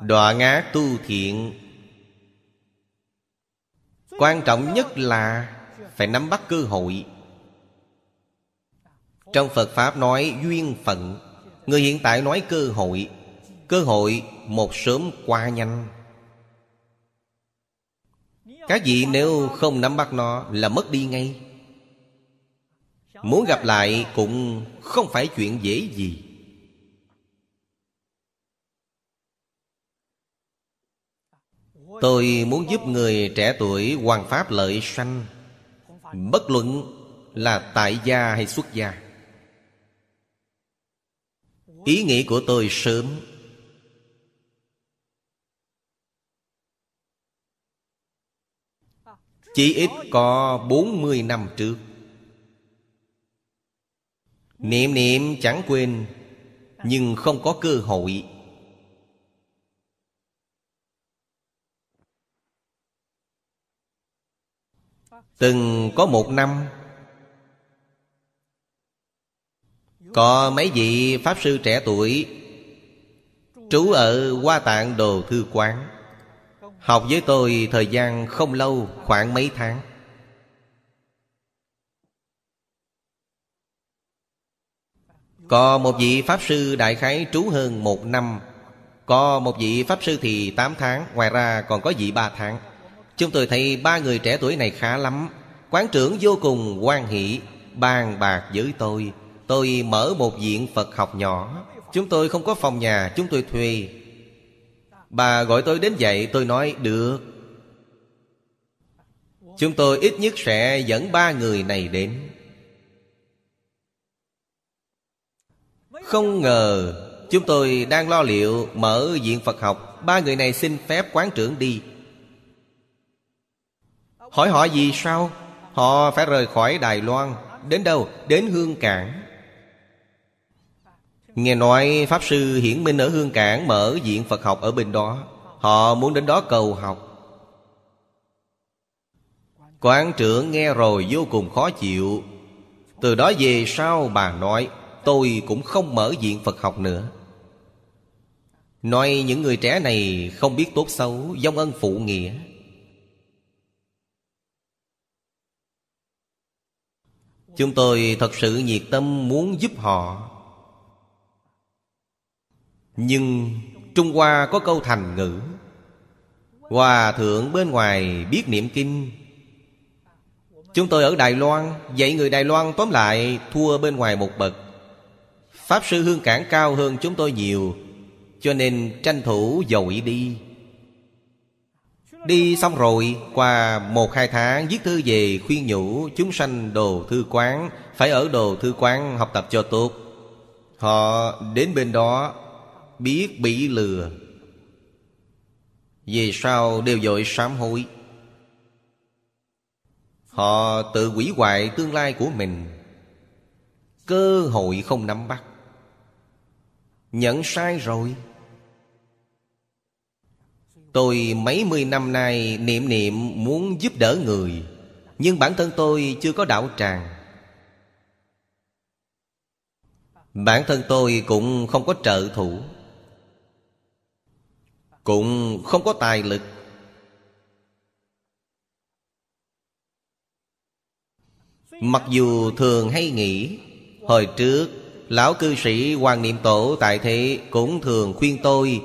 Đọa ngã tu thiện. Quan trọng nhất là Phải nắm bắt cơ hội. Trong Phật Pháp nói duyên phận, Người hiện tại nói cơ hội. Cơ hội một sớm qua nhanh. Các vị nếu không nắm bắt nó là mất đi ngay. Muốn gặp lại cũng không phải chuyện dễ gì. Tôi muốn giúp người trẻ tuổi hoàn pháp lợi sanh. Bất luận là tại gia hay xuất gia. Ý nghĩ của tôi sớm. Chỉ ít có 40 năm trước. Niệm niệm chẳng quên, Nhưng không có cơ hội. Từng có một năm. Có mấy vị Pháp sư trẻ tuổi Trú ở Hoa Tạng Đồ Thư Quán, Học với tôi thời gian không lâu Khoảng mấy tháng. Có một vị Pháp sư đại khái trú hơn một năm, Có một vị Pháp sư thì tám tháng, Ngoài ra còn có vị ba tháng. Chúng tôi thấy ba người trẻ tuổi này khá lắm. Quán trưởng vô cùng quan hỷ, Bàn bạc với tôi. Tôi mở một viện Phật học nhỏ. Chúng tôi không có phòng nhà, Chúng tôi thuê. Bà gọi tôi đến dạy, Tôi nói, được. Chúng tôi ít nhất sẽ dẫn ba người này đến. Không ngờ, Chúng tôi đang lo liệu mở viện Phật học. Ba người này xin phép quán trưởng đi. Hỏi họ gì sao? Họ phải rời khỏi Đài Loan. Đến đâu? Đến Hương Cảng. Nghe nói Pháp Sư Hiển Minh ở Hương Cảng Mở viện Phật học ở bên đó. Họ muốn đến đó cầu học. Quán trưởng nghe rồi vô cùng khó chịu. Từ đó về sau bà nói, Tôi cũng không mở viện Phật học nữa. Nói những người trẻ này không biết tốt xấu Dông ân phụ nghĩa. Chúng tôi thật sự nhiệt tâm muốn giúp họ. Nhưng Trung Hoa có câu thành ngữ, Hòa thượng bên ngoài biết niệm kinh. Chúng tôi ở Đài Loan, Dạy người Đài Loan tóm lại, thua bên ngoài một bậc. Pháp sư hương cảng cao hơn chúng tôi nhiều, Cho nên tranh thủ dội đi. Đi xong rồi, Qua một hai tháng viết thư về khuyên nhủ Chúng sanh đồ thư quán, Phải ở đồ thư quán học tập cho tốt. Họ đến bên đó, Biết bị lừa. Về sau đều dội sám hối. Họ tự quỷ hoại tương lai của mình. Cơ hội không nắm bắt. Nhận sai rồi. Tôi mấy mươi năm nay niệm niệm muốn giúp đỡ người, Nhưng bản thân tôi chưa có đạo tràng. Bản thân tôi cũng không có trợ thủ, Cũng không có tài lực. Mặc dù thường hay nghĩ, Hồi trước, Lão cư sĩ Hoàng Niệm Tổ tại thế Cũng thường khuyên tôi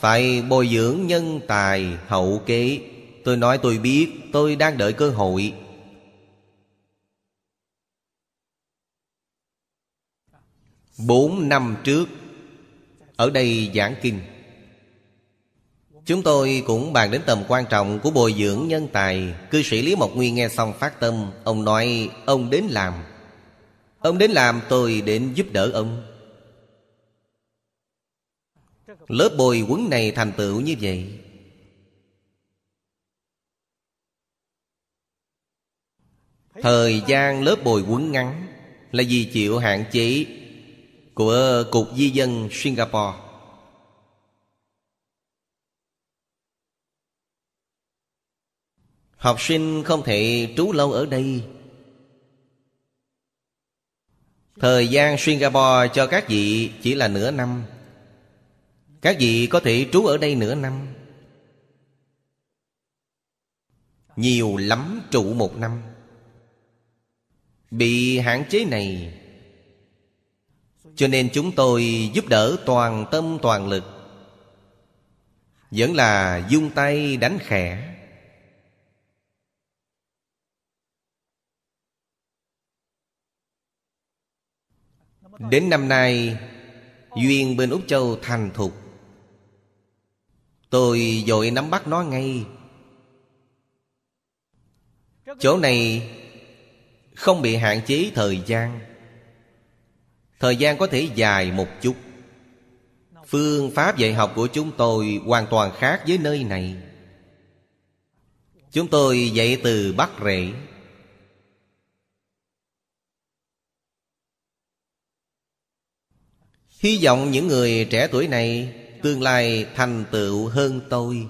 phải bồi dưỡng nhân tài hậu kế Tôi nói tôi biết, Tôi đang đợi cơ hội. Bốn năm trước, Ở đây giảng kinh. Chúng tôi cũng bàn đến tầm quan trọng của bồi dưỡng nhân tài. Cư sĩ Lý Mộc Nguyên nghe xong phát tâm, Ông nói, ông đến làm. Ông đến làm, tôi đến giúp đỡ ông. Lớp bồi quấn này thành tựu như vậy. Thời gian lớp bồi quấn ngắn Là vì chịu hạn chế Của Cục Di dân Singapore. Học sinh không thể trú lâu ở đây. Thời gian Singapore cho các vị chỉ là nửa năm. Các vị có thể trú ở đây nửa năm? Nhiều lắm trụ một năm. Bị hạn chế này, Cho nên chúng tôi giúp đỡ toàn tâm toàn lực. Vẫn là dung tay đánh khẽ. Đến năm nay, Duyên bên Úc Châu thành thục. Tôi dội nắm bắt nó ngay. Chỗ này Không bị hạn chế thời gian. Thời gian có thể dài một chút. Phương pháp dạy học của chúng tôi Hoàn toàn khác với nơi này. Chúng tôi dạy từ Bắc Rễ. Hy vọng những người trẻ tuổi này Tương lai thành tựu hơn tôi.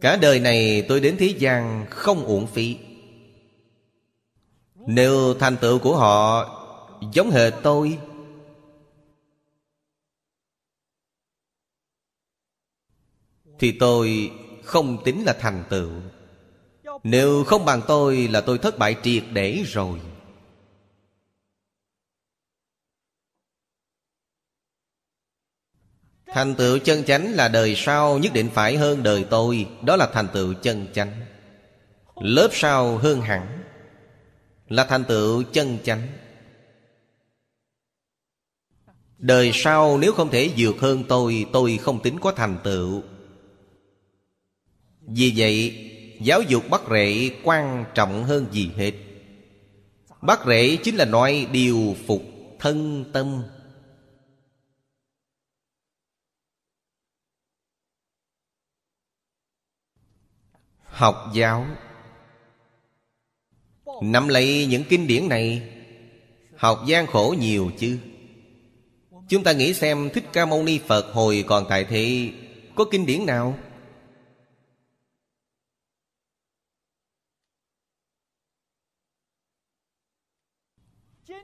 Cả đời này tôi đến thế gian không uổng phí. Nếu thành tựu của họ giống hệt tôi, Thì tôi không tính là thành tựu. Nếu không bằng tôi là tôi thất bại triệt để rồi. Thành tựu chân chánh là đời sau, nhất định phải hơn đời tôi. Đó là thành tựu chân chánh. Lớp sau hơn hẳn Là thành tựu chân chánh. Đời sau nếu không thể vượt hơn tôi Tôi không tính có thành tựu. Vì vậy, Giáo dục bắt rễ quan trọng hơn gì hết. Bắt rễ chính là nói điều phục thân tâm. Học giáo. Nắm lấy những kinh điển này, Học gian khổ nhiều chứ? Chúng ta nghĩ xem Thích Ca Mâu Ni Phật hồi còn tại thế, Có kinh điển nào?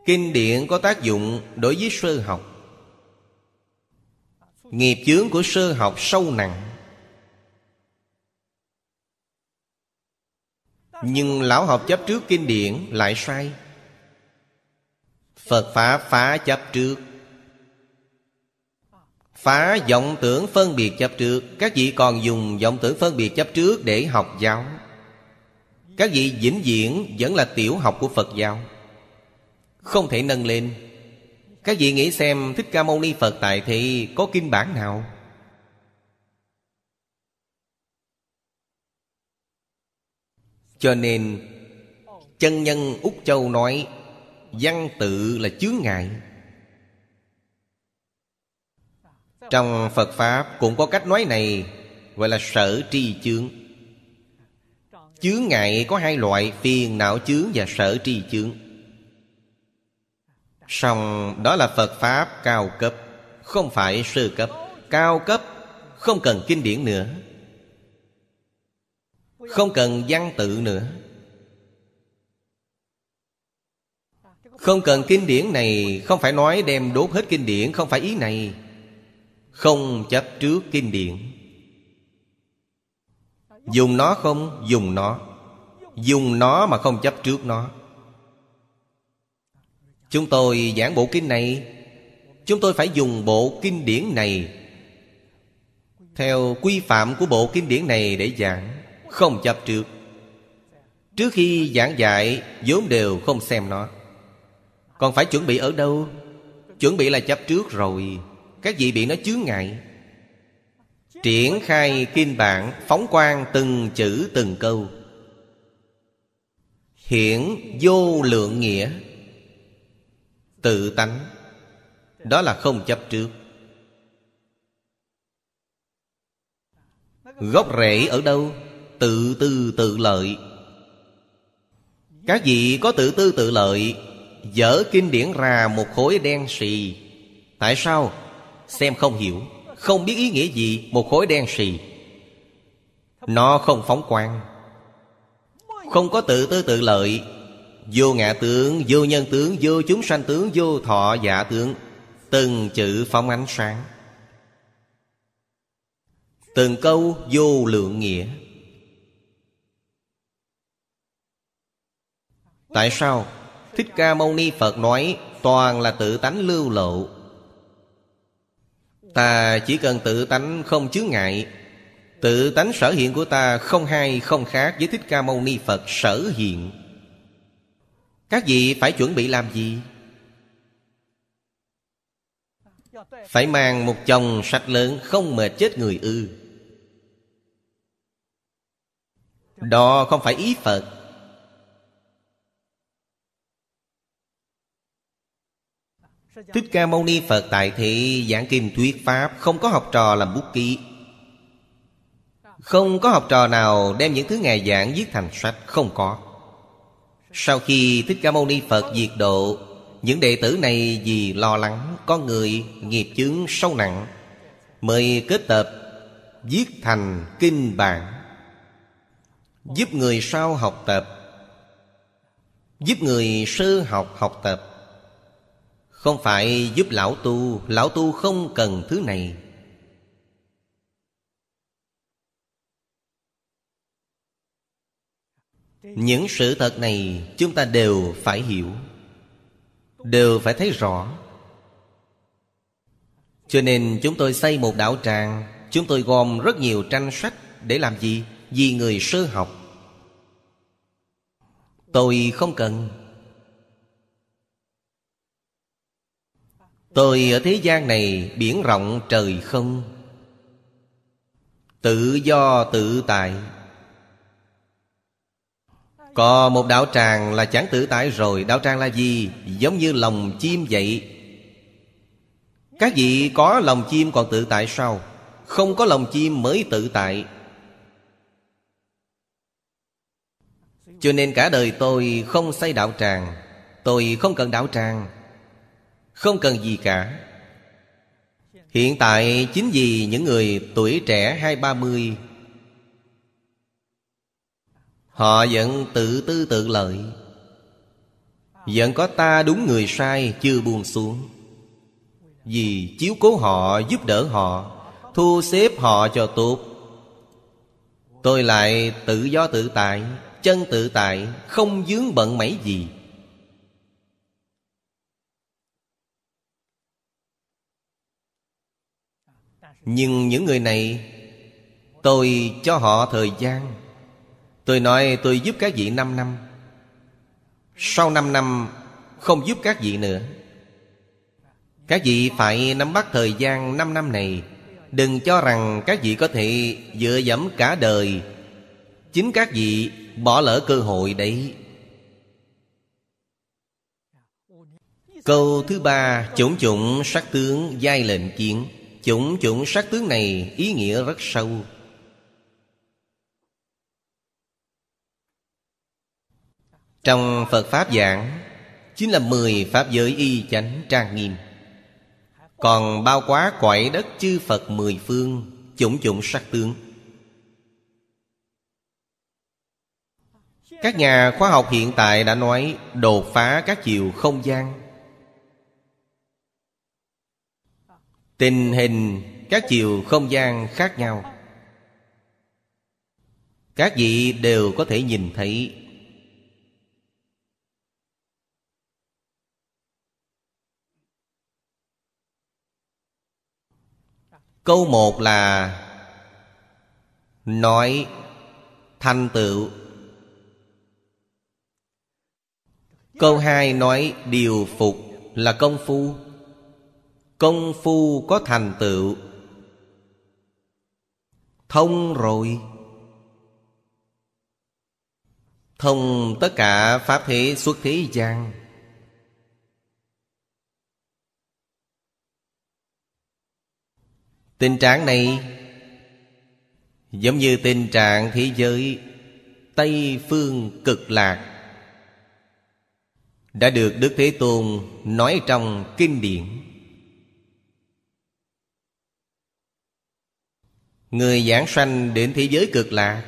Kinh điển có tác dụng đối với sơ học. Nghiệp chướng của sơ học sâu nặng. Nhưng lão học chấp trước kinh điển lại sai. Phật Pháp phá chấp trước. Phá vọng tưởng phân biệt chấp trước. Các vị còn dùng vọng tưởng phân biệt chấp trước để học giáo. Các vị vĩnh viễn vẫn là tiểu học của Phật giáo. Không thể nâng lên. Các vị nghĩ xem Thích Ca Mâu Ni Phật tại thì có kinh bản nào? Cho nên, Chân nhân Úc Châu nói, Văn tự là chướng ngại. Trong Phật Pháp cũng có cách nói này, Gọi là sở tri chướng. Chướng ngại có hai loại, Phiền não chướng và sở tri chướng. Song đó là Phật Pháp cao cấp, Không phải sơ cấp. Cao cấp, Không cần kinh điển nữa. Không cần văn tự nữa. Không cần kinh điển này, Không phải nói đem đốt hết kinh điển, Không phải ý này. Không chấp trước kinh điển. Dùng nó không? Dùng nó. Dùng nó mà không chấp trước nó. Chúng tôi giảng bộ kinh này, Chúng tôi phải dùng bộ kinh điển này Theo quy phạm của bộ kinh điển này để giảng. Không chấp trước. Trước khi giảng dạy, vốn đều không xem nó. Còn phải chuẩn bị ở đâu? Chuẩn bị là chấp trước rồi. Các vị bị nó chướng ngại. Triển khai kinh bản Phóng quang từng chữ, từng câu. Hiển vô lượng nghĩa. Tự tánh. Đó là không chấp trước. Gốc rễ ở đâu? Tự tư tự lợi. Các vị có tự tư tự lợi Dở kinh điển ra một khối đen xì. Tại sao? Xem không hiểu Không biết ý nghĩa gì Một khối đen xì. Nó không phóng quang Không có tự tư tự lợi. Vô ngã tướng, vô nhân tướng, vô chúng sanh tướng, vô thọ giả tướng Từng chữ phóng ánh sáng. Từng câu vô lượng nghĩa. Tại sao? Thích Ca Mâu Ni Phật nói, Toàn là tự tánh lưu lộ. Ta chỉ cần tự tánh không chướng ngại. Tự tánh sở hiện của ta không hay, không khác với Thích Ca Mâu Ni Phật sở hiện. Các vị phải chuẩn bị làm gì? Phải mang một chồng sạch lớn, không mệt chết người ư. Đó không phải ý Phật. Thích Ca Mâu Ni Phật tại thị giảng kinh thuyết Pháp Không có học trò làm bút ký. Không có học trò nào đem những thứ Ngài giảng viết thành sách, Không có. Sau khi Thích Ca Mâu Ni Phật diệt độ, Những đệ tử này vì lo lắng Có người nghiệp chướng sâu nặng Mời kết tập Viết thành kinh bản, Giúp người sau học tập, Giúp người sơ học học tập không phải giúp lão tu Lão tu không cần thứ này. Những sự thật này chúng ta đều phải hiểu, Đều phải thấy rõ. Cho nên chúng tôi xây một đạo tràng, Chúng tôi gom rất nhiều tranh sách Để làm gì? Vì người sơ học. Tôi không cần. Tôi ở thế gian này biển rộng trời không. Tự do, tự tại. Có một đạo tràng là chẳng tự tại rồi. Đạo tràng là gì? Giống như lòng chim vậy. Các vị có lòng chim còn tự tại sao? Không có lòng chim mới tự tại. Cho nên cả đời tôi không xây đạo tràng. Tôi không cần đạo tràng. Không cần gì cả. Hiện tại, chính vì những người tuổi trẻ hai ba mươi, Họ vẫn tự tư tự lợi. Vẫn có ta đúng người sai, chưa buông xuống. Vì chiếu cố họ, giúp đỡ họ, Thu xếp họ cho tốt. Tôi lại tự do tự tại, Chân tự tại, Không dướng bận mấy gì. Nhưng những người này, Tôi cho họ thời gian. Tôi nói, tôi giúp các vị 5 năm. Sau 5 năm, Không giúp các vị nữa. Các vị phải nắm bắt thời gian 5 năm này. Đừng cho rằng các vị có thể dựa dẫm cả đời. Chính các vị bỏ lỡ cơ hội đấy. Câu thứ ba Chủng chủng sắc tướng giai lệnh kiến. Chủng chủng sắc tướng này ý nghĩa rất sâu. Trong Phật Pháp giảng, Chính là mười Pháp giới y chánh trang nghiêm. Còn bao quá quậy đất chư Phật mười phương, Chủng chủng sắc tướng. Các nhà khoa học hiện tại đã nói Đột phá các chiều không gian. Tình hình các chiều không gian khác nhau. Các vị đều có thể nhìn thấy. Câu một là Nói thành tựu. Câu hai nói điều phục là công phu. Công phu có thành tựu. Thông rồi. Thông tất cả Pháp thế xuất thế gian Tình trạng này Giống như tình trạng thế giới Tây phương cực lạc. Đã được Đức Thế Tôn nói trong kinh điển. Người giảng sanh đến thế giới cực lạc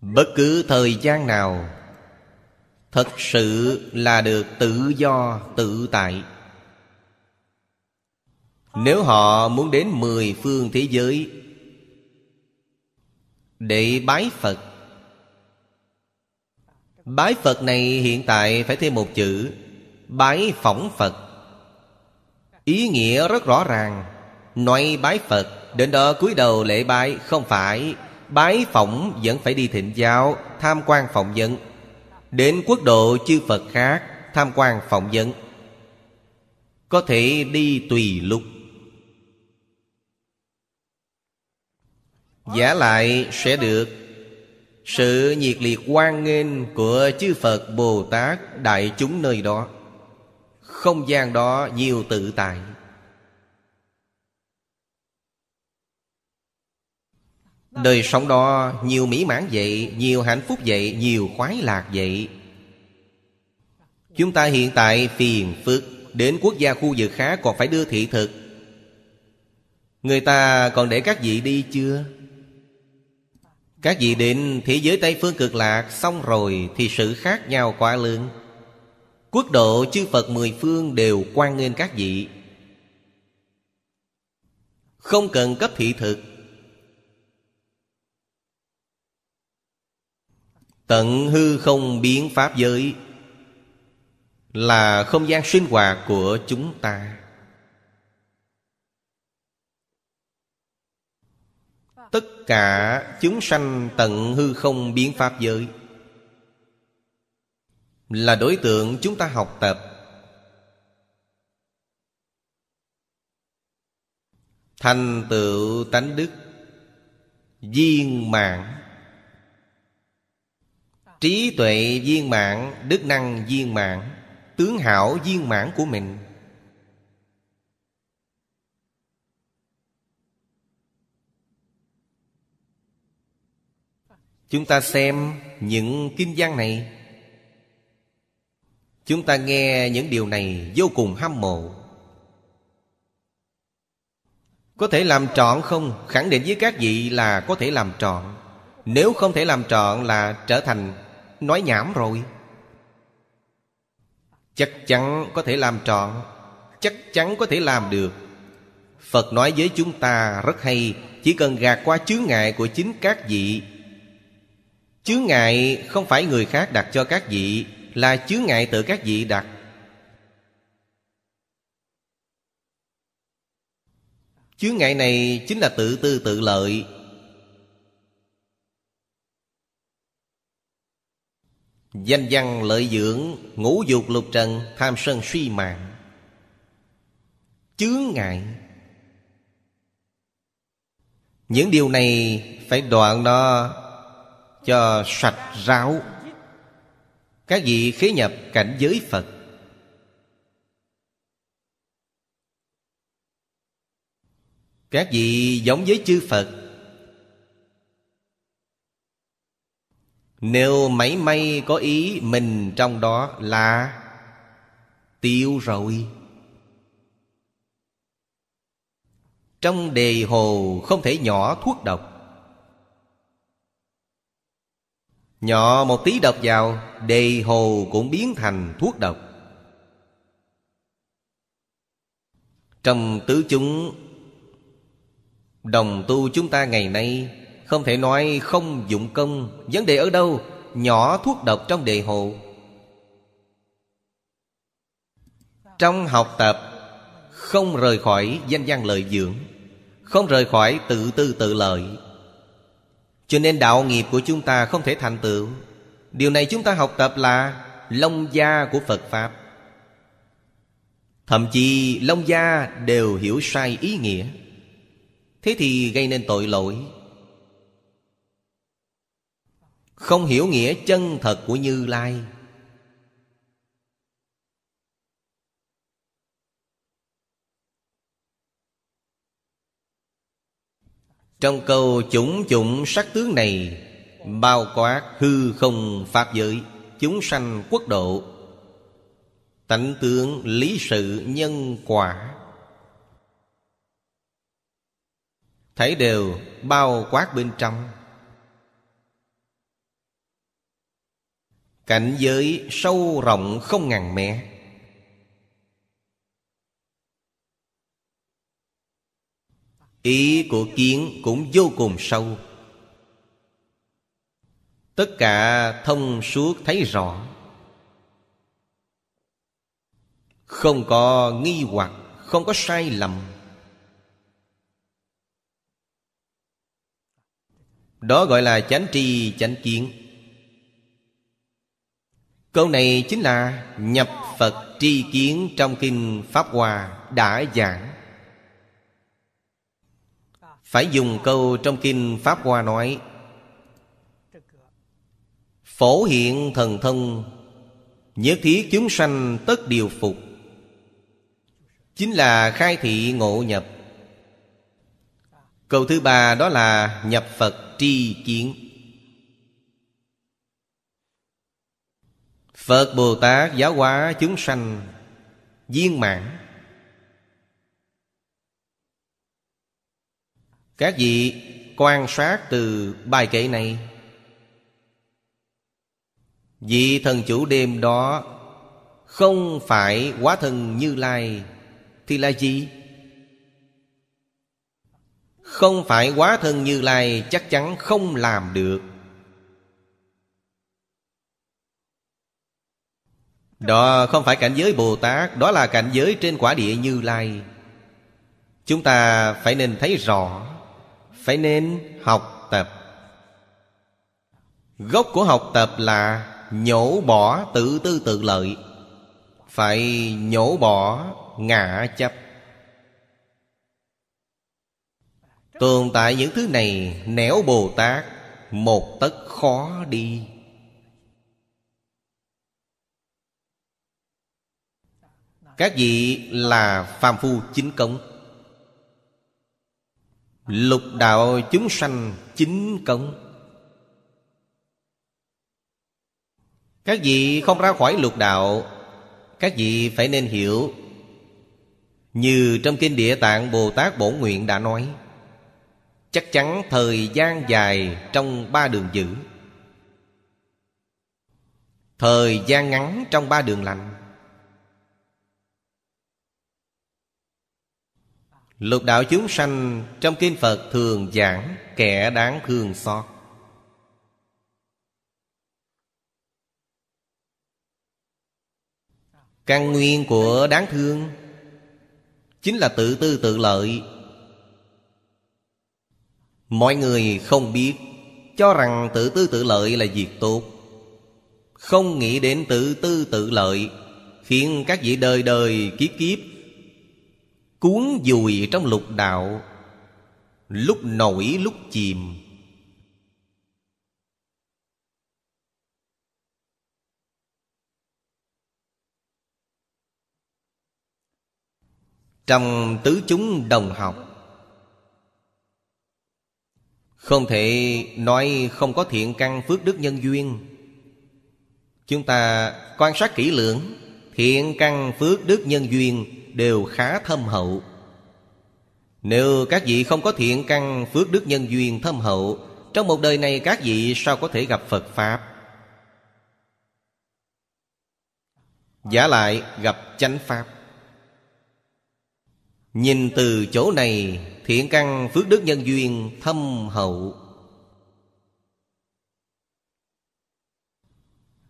Bất cứ thời gian nào, Thật sự là được tự do, tự tại. Nếu họ muốn đến mười phương thế giới Để bái Phật Bái Phật này hiện tại phải thêm một chữ, Bái phỏng Phật. Ý nghĩa rất rõ ràng. Nói bái Phật, Đến đó cúi đầu lễ bái Không phải. Bái phỏng vẫn phải đi thịnh giáo, Tham quan phỏng vấn. Đến quốc độ chư Phật khác, Tham quan phỏng vấn. Có thể đi tùy lúc Giả lại sẽ được. Sự nhiệt liệt hoan nghênh Của chư Phật Bồ Tát Đại chúng nơi đó không gian đó nhiều tự tại. Đời sống đó nhiều mỹ mãn vậy, Nhiều hạnh phúc vậy, Nhiều khoái lạc vậy. Chúng ta hiện tại phiền phức, Đến quốc gia khu vực khác còn phải đưa thị thực. Người ta còn để các vị đi chưa? Các vị đến thế giới Tây Phương cực lạc, Xong rồi thì sự khác nhau quá lớn. Quốc độ chư Phật mười phương đều quan nghênh các vị. Không cần cấp thị thực. Tận hư không biến pháp giới là không gian sinh hoạt của chúng ta. Tất cả chúng sanh tận hư không biến pháp giới là đối tượng chúng ta học tập. Thành tựu tánh đức, viên mạng trí tuệ viên mạng đức năng viên mạng tướng hảo viên mãn của mình. Chúng ta xem những kinh văn này chúng ta nghe những điều này vô cùng hâm mộ. Có thể làm trọn không? Khẳng định với các vị là có thể làm trọn. Nếu không thể làm trọn là trở thành nói nhảm rồi. Chắc chắn có thể làm trọn. Chắc chắn có thể làm được. Phật nói với chúng ta rất hay, chỉ cần gạt qua chướng ngại của chính các vị. Chướng ngại không phải người khác đặt cho các vị là chướng ngại tự các vị đặt chướng ngại này chính là tự tư tự lợi. Danh văn lợi dưỡng, Ngũ dục lục trần, Tham sân suy mạng. Chướng ngại. Những điều này Phải đoạn nó Cho sạch ráo. Các vị khế nhập cảnh giới Phật. Các vị giống với chư Phật. Nếu mảy may có ý mình trong đó là Tiêu rồi. Trong đề hồ không thể nhỏ thuốc độc. Nhỏ một tí độc vào, Đề hồ cũng biến thành thuốc độc. Trong tứ chúng, Đồng tu chúng ta ngày nay không thể nói không dụng công. Vấn đề ở đâu? Nhỏ thuốc độc trong đề hồ. Trong học tập, Không rời khỏi danh văn lợi dưỡng, Không rời khỏi tự tư tự lợi. Cho nên đạo nghiệp của chúng ta không thể thành tựu. Điều này chúng ta học tập là Long gia của Phật Pháp. Thậm chí Long gia đều hiểu sai ý nghĩa. Thế thì gây nên tội lỗi. Không hiểu nghĩa chân thật của Như Lai. Trong câu chủng chủng sắc tướng này, Bao quát hư không pháp giới, Chúng sanh quốc độ. Tánh tướng lý sự nhân quả. Thấy đều, bao quát bên trong. Cảnh giới sâu rộng không ngàn mét Ý của kiến cũng vô cùng sâu. Tất cả thông suốt thấy rõ. Không có nghi hoặc, Không có sai lầm. Đó gọi là chánh tri, chánh kiến. Câu này chính là nhập Phật tri kiến trong Kinh Pháp Hoa đã giảng. Phải dùng câu trong Kinh Pháp Hoa nói, Phổ hiện thần thông Nhất thiết chúng sanh tất điều phục. Chính là khai thị ngộ nhập. Câu thứ ba đó là nhập Phật tri kiến. Phật Bồ Tát giáo hóa chúng sanh Viên mãn. Các vị quan sát từ bài kệ này. Vị thần chủ đêm đó Không phải quá thần như lai Thì là gì? Không phải quá thân như lai Chắc chắn không làm được. Đó không phải cảnh giới Bồ Tát, Đó là cảnh giới trên quả địa Như Lai. Chúng ta phải nên thấy rõ phải nên học tập. Gốc của học tập là Nhổ bỏ tự tư tự lợi. Phải nhổ bỏ ngã chấp. Tồn tại những thứ này Nẻo Bồ Tát, Một tấc khó đi. Các vị là phàm phu chính công Lục đạo chúng sanh chính công. Các vị không ra khỏi lục đạo, Các vị phải nên hiểu. Như trong Kinh Địa Tạng Bồ Tát Bổn Nguyện đã nói, Chắc chắn thời gian dài trong ba đường dữ. Thời gian ngắn trong ba đường lành. Lục đạo chúng sanh trong kinh Phật thường giảng kẻ đáng thương xót. Căn nguyên của đáng thương Chính là tự tư tự lợi Mọi người không biết, Cho rằng tự tư tự lợi là việc tốt Không nghĩ đến tự tư tự lợi Khiến các vị đời đời kiếp kiếp Cuốn dùi trong lục đạo, Lúc nổi lúc chìm. Trong tứ chúng đồng học, Không thể nói không có thiện căn phước đức nhân duyên. Chúng ta quan sát kỹ lưỡng, Thiện căn phước đức nhân duyên đều khá thâm hậu. Nếu các vị không có thiện căn phước đức nhân duyên thâm hậu, Trong một đời này các vị sao có thể gặp Phật Pháp? Giả lại, gặp chánh Pháp. Nhìn từ chỗ này, Thiện căn phước đức nhân duyên thâm hậu.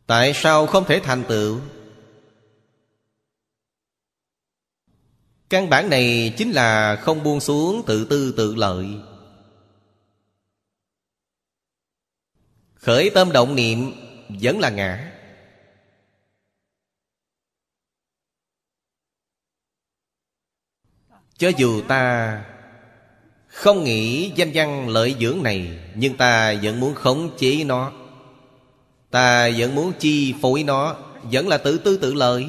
Tại sao không thể thành tựu? Căn bản này chính là không buông xuống tự tư tự lợi. Khởi tâm động niệm vẫn là ngã. Cho dù ta không nghĩ danh văn lợi dưỡng này, Nhưng ta vẫn muốn khống chế nó. Ta vẫn muốn chi phối nó, Vẫn là tự tư tự lợi.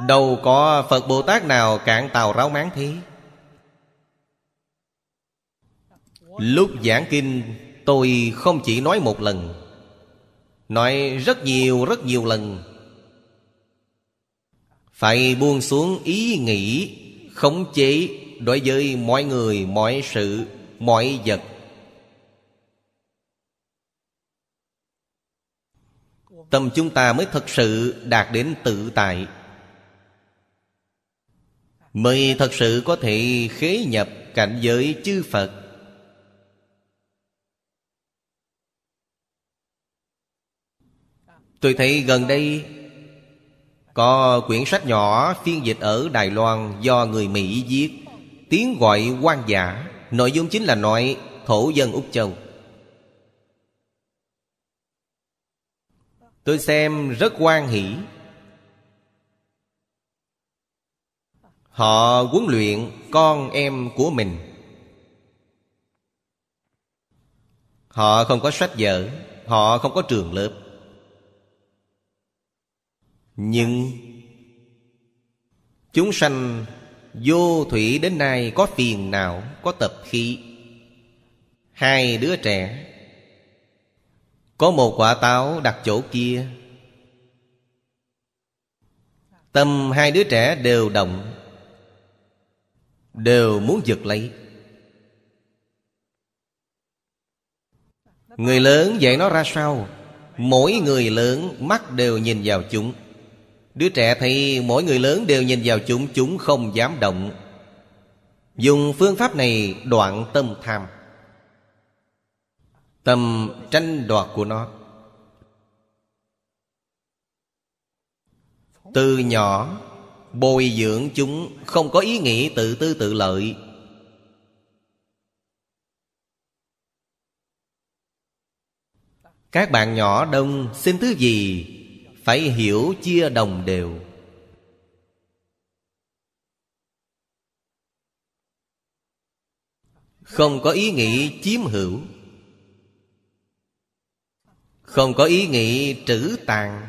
Đâu có Phật Bồ Tát nào cạn tàu ráo máng thế? Lúc giảng kinh Tôi không chỉ nói một lần Nói rất nhiều rất nhiều lần. Phải buông xuống ý nghĩ Khống chế đối với mọi người, mọi sự, mọi vật. Tâm chúng ta mới thật sự đạt đến tự tại. Mới thật sự có thể khế nhập cảnh giới chư Phật. Tôi thấy gần đây Có quyển sách nhỏ phiên dịch ở Đài Loan Do người Mỹ viết. Tiếng gọi quan giả Nội dung chính là nói thổ dân Úc Châu. Tôi xem rất quan hỷ. Họ huấn luyện con em của mình. Họ không có sách vở, Họ không có trường lớp. Nhưng Chúng sanh Vô thủy đến nay có phiền não, Có tập khí. Hai đứa trẻ, Có một quả táo đặt chỗ kia. Tâm hai đứa trẻ đều động Đều muốn giật lấy. Người lớn dạy nó ra sao? Mỗi người lớn mắt đều nhìn vào chúng. Đứa trẻ thấy mỗi người lớn đều nhìn vào chúng Chúng không dám động. Dùng phương pháp này đoạn tâm tham. Tâm tranh đoạt của nó. Từ nhỏ Bồi dưỡng chúng không có ý nghĩ tự tư tự lợi. Các bạn nhỏ đông, xin thứ gì? Phải hiểu chia đồng đều. Không có ý nghĩ chiếm hữu. Không có ý nghĩ trữ tàn.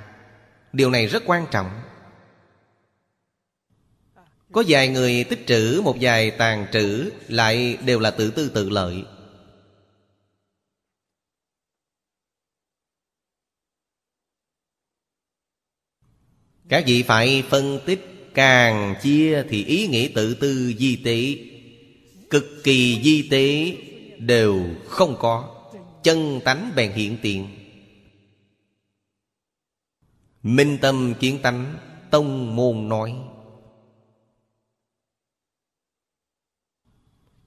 Điều này rất quan trọng. Có vài người tích trữ Một vài tàn trữ, Lại đều là tự tư tự lợi. Các vị phải phân tích Càng chia thì ý nghĩa tự tư di tế, Cực kỳ di tế Đều không có, Chân tánh bèn hiện tiền. Minh tâm kiến tánh, Tông môn nói.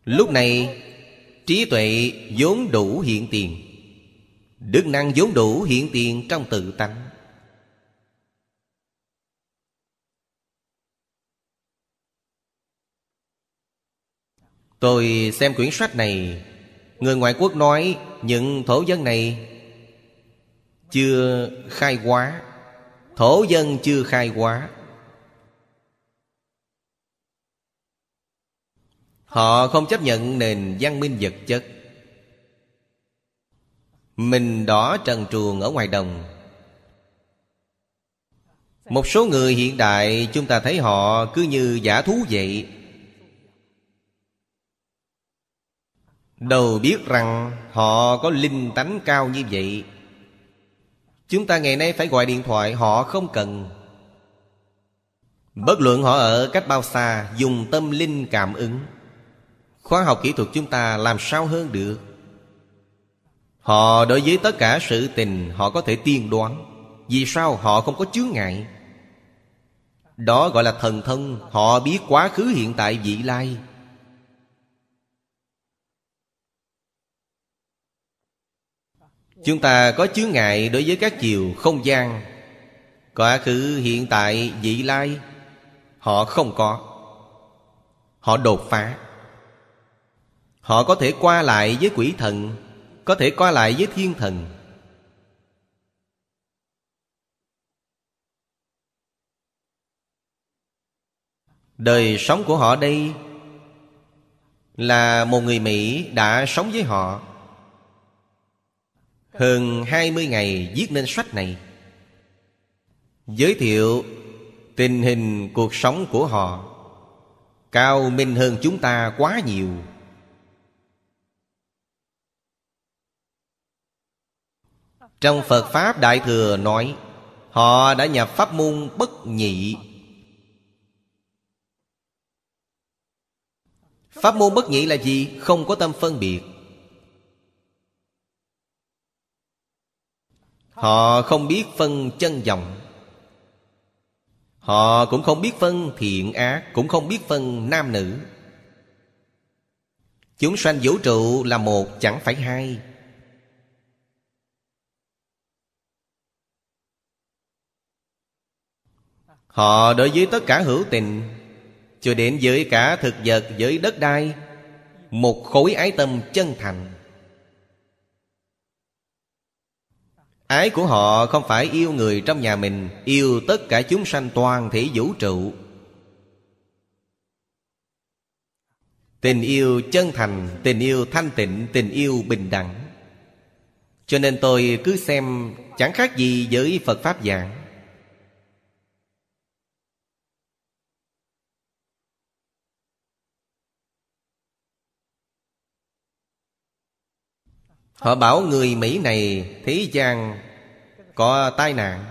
Lúc này, Trí tuệ vốn đủ hiện tiền. Đức năng vốn đủ hiện tiền trong tự tánh. Tôi xem quyển sách này, Người ngoại quốc nói Những thổ dân này Chưa khai hóa. Thổ dân chưa khai hóa. Họ không chấp nhận nền văn minh vật chất. Mình đỏ trần truồng ở ngoài đồng. Một số người hiện đại, Chúng ta thấy họ cứ như giả thú vậy. Đâu biết rằng họ có linh tánh cao như vậy. Chúng ta ngày nay phải gọi điện thoại Họ không cần. Bất luận họ ở cách bao xa, Dùng tâm linh cảm ứng. Khoa học kỹ thuật chúng ta làm sao hơn được? Họ đối với tất cả sự tình, Họ có thể tiên đoán. Vì sao họ không có chướng ngại? Đó gọi là thần thông. Họ biết quá khứ, hiện tại, vị lai. Chúng ta có chướng ngại đối với các chiều không gian, Quá khứ, hiện tại, vị lai. Họ không có. Họ đột phá. Họ có thể qua lại với quỷ thần, Có thể qua lại với thiên thần. Đời sống của họ đây Là một người Mỹ đã sống với họ. Hơn 20 ngày viết nên sách này, Giới thiệu tình hình cuộc sống của họ, Cao minh hơn chúng ta quá nhiều. Trong Phật Pháp Đại Thừa nói, Họ đã nhập pháp môn bất nhị. Pháp môn bất nhị là gì? Không có tâm phân biệt. Họ không biết phân chân dòng Họ cũng không biết phân thiện ác, Cũng không biết phân nam nữ. Chúng sanh vũ trụ là một, chẳng phải hai. Họ đối với tất cả hữu tình, Cho đến với cả thực vật với đất đai, Một khối ái tâm chân thành. Ái của họ không phải yêu người trong nhà mình, Yêu tất cả chúng sanh toàn thể vũ trụ. Tình yêu chân thành, Tình yêu thanh tịnh, Tình yêu bình đẳng. Cho nên tôi cứ xem Chẳng khác gì với Phật Pháp giảng. Họ bảo người Mỹ này, Thế gian có tai nạn.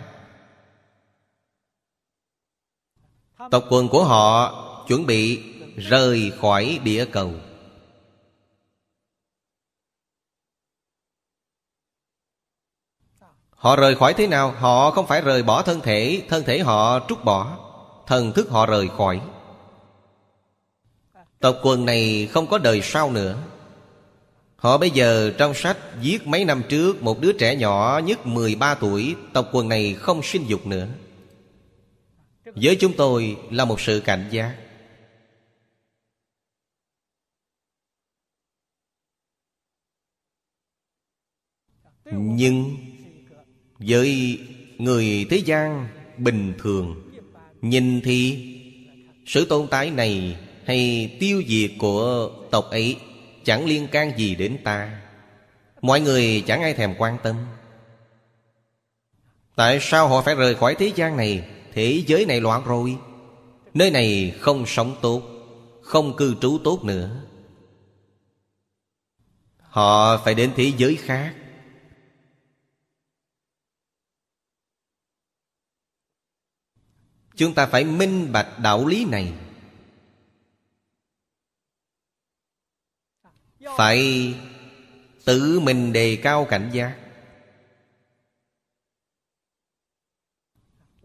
Tộc quần của họ chuẩn bị rời khỏi địa cầu. Họ rời khỏi thế nào? Họ không phải rời bỏ thân thể. Thân thể họ trút bỏ. Thần thức họ rời khỏi. Tộc quần này không có đời sau nữa. Họ bây giờ trong sách viết mấy năm trước Một đứa trẻ nhỏ nhất 13 tuổi Tộc quần này không sinh dục nữa. Với chúng tôi là một sự cảnh giác. Nhưng Với người thế gian bình thường, Nhìn thì Sự tồn tại này Hay tiêu diệt của tộc ấy Chẳng liên can gì đến ta. Mọi người chẳng ai thèm quan tâm. Tại sao họ phải rời khỏi thế gian này? Thế giới này loạn rồi. Nơi này không sống tốt, Không cư trú tốt nữa. Họ phải đến thế giới khác. Chúng ta phải minh bạch đạo lý này. Phải tự mình đề cao cảnh giác.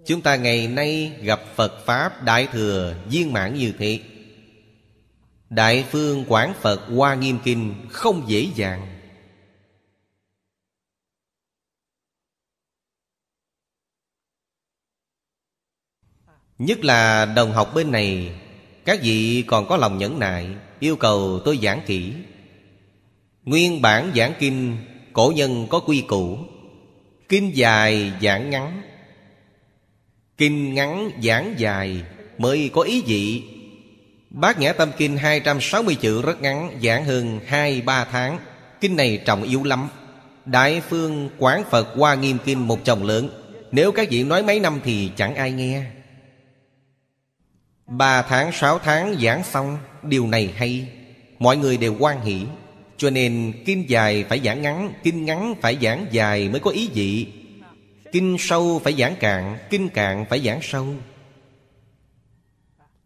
Chúng ta ngày nay gặp Phật Pháp Đại Thừa viên mãn như thế. Đại phương Quảng Phật Hoa Nghiêm Kinh không dễ dàng. Nhất là đồng học bên này, Các vị còn có lòng nhẫn nại, Yêu cầu tôi giảng kỹ. Nguyên bản giảng kinh, Cổ nhân có quy củ. Kinh dài, giảng ngắn. Kinh ngắn, giảng dài Mới có ý vị. Bát Nhã Tâm Kinh 260 chữ rất ngắn, Giảng hơn 2-3 tháng. Kinh này trọng yếu lắm. Đại phương Quán Phật Hoa Nghiêm Kinh một chồng lớn. Nếu các vị nói mấy năm thì chẳng ai nghe. Ba tháng, sáu tháng giảng xong, Điều này hay. Mọi người đều quan hỷ. Cho nên kinh dài phải giảng ngắn Kinh ngắn phải giảng dài mới có ý vị. Kinh sâu phải giảng cạn Kinh cạn phải giảng sâu.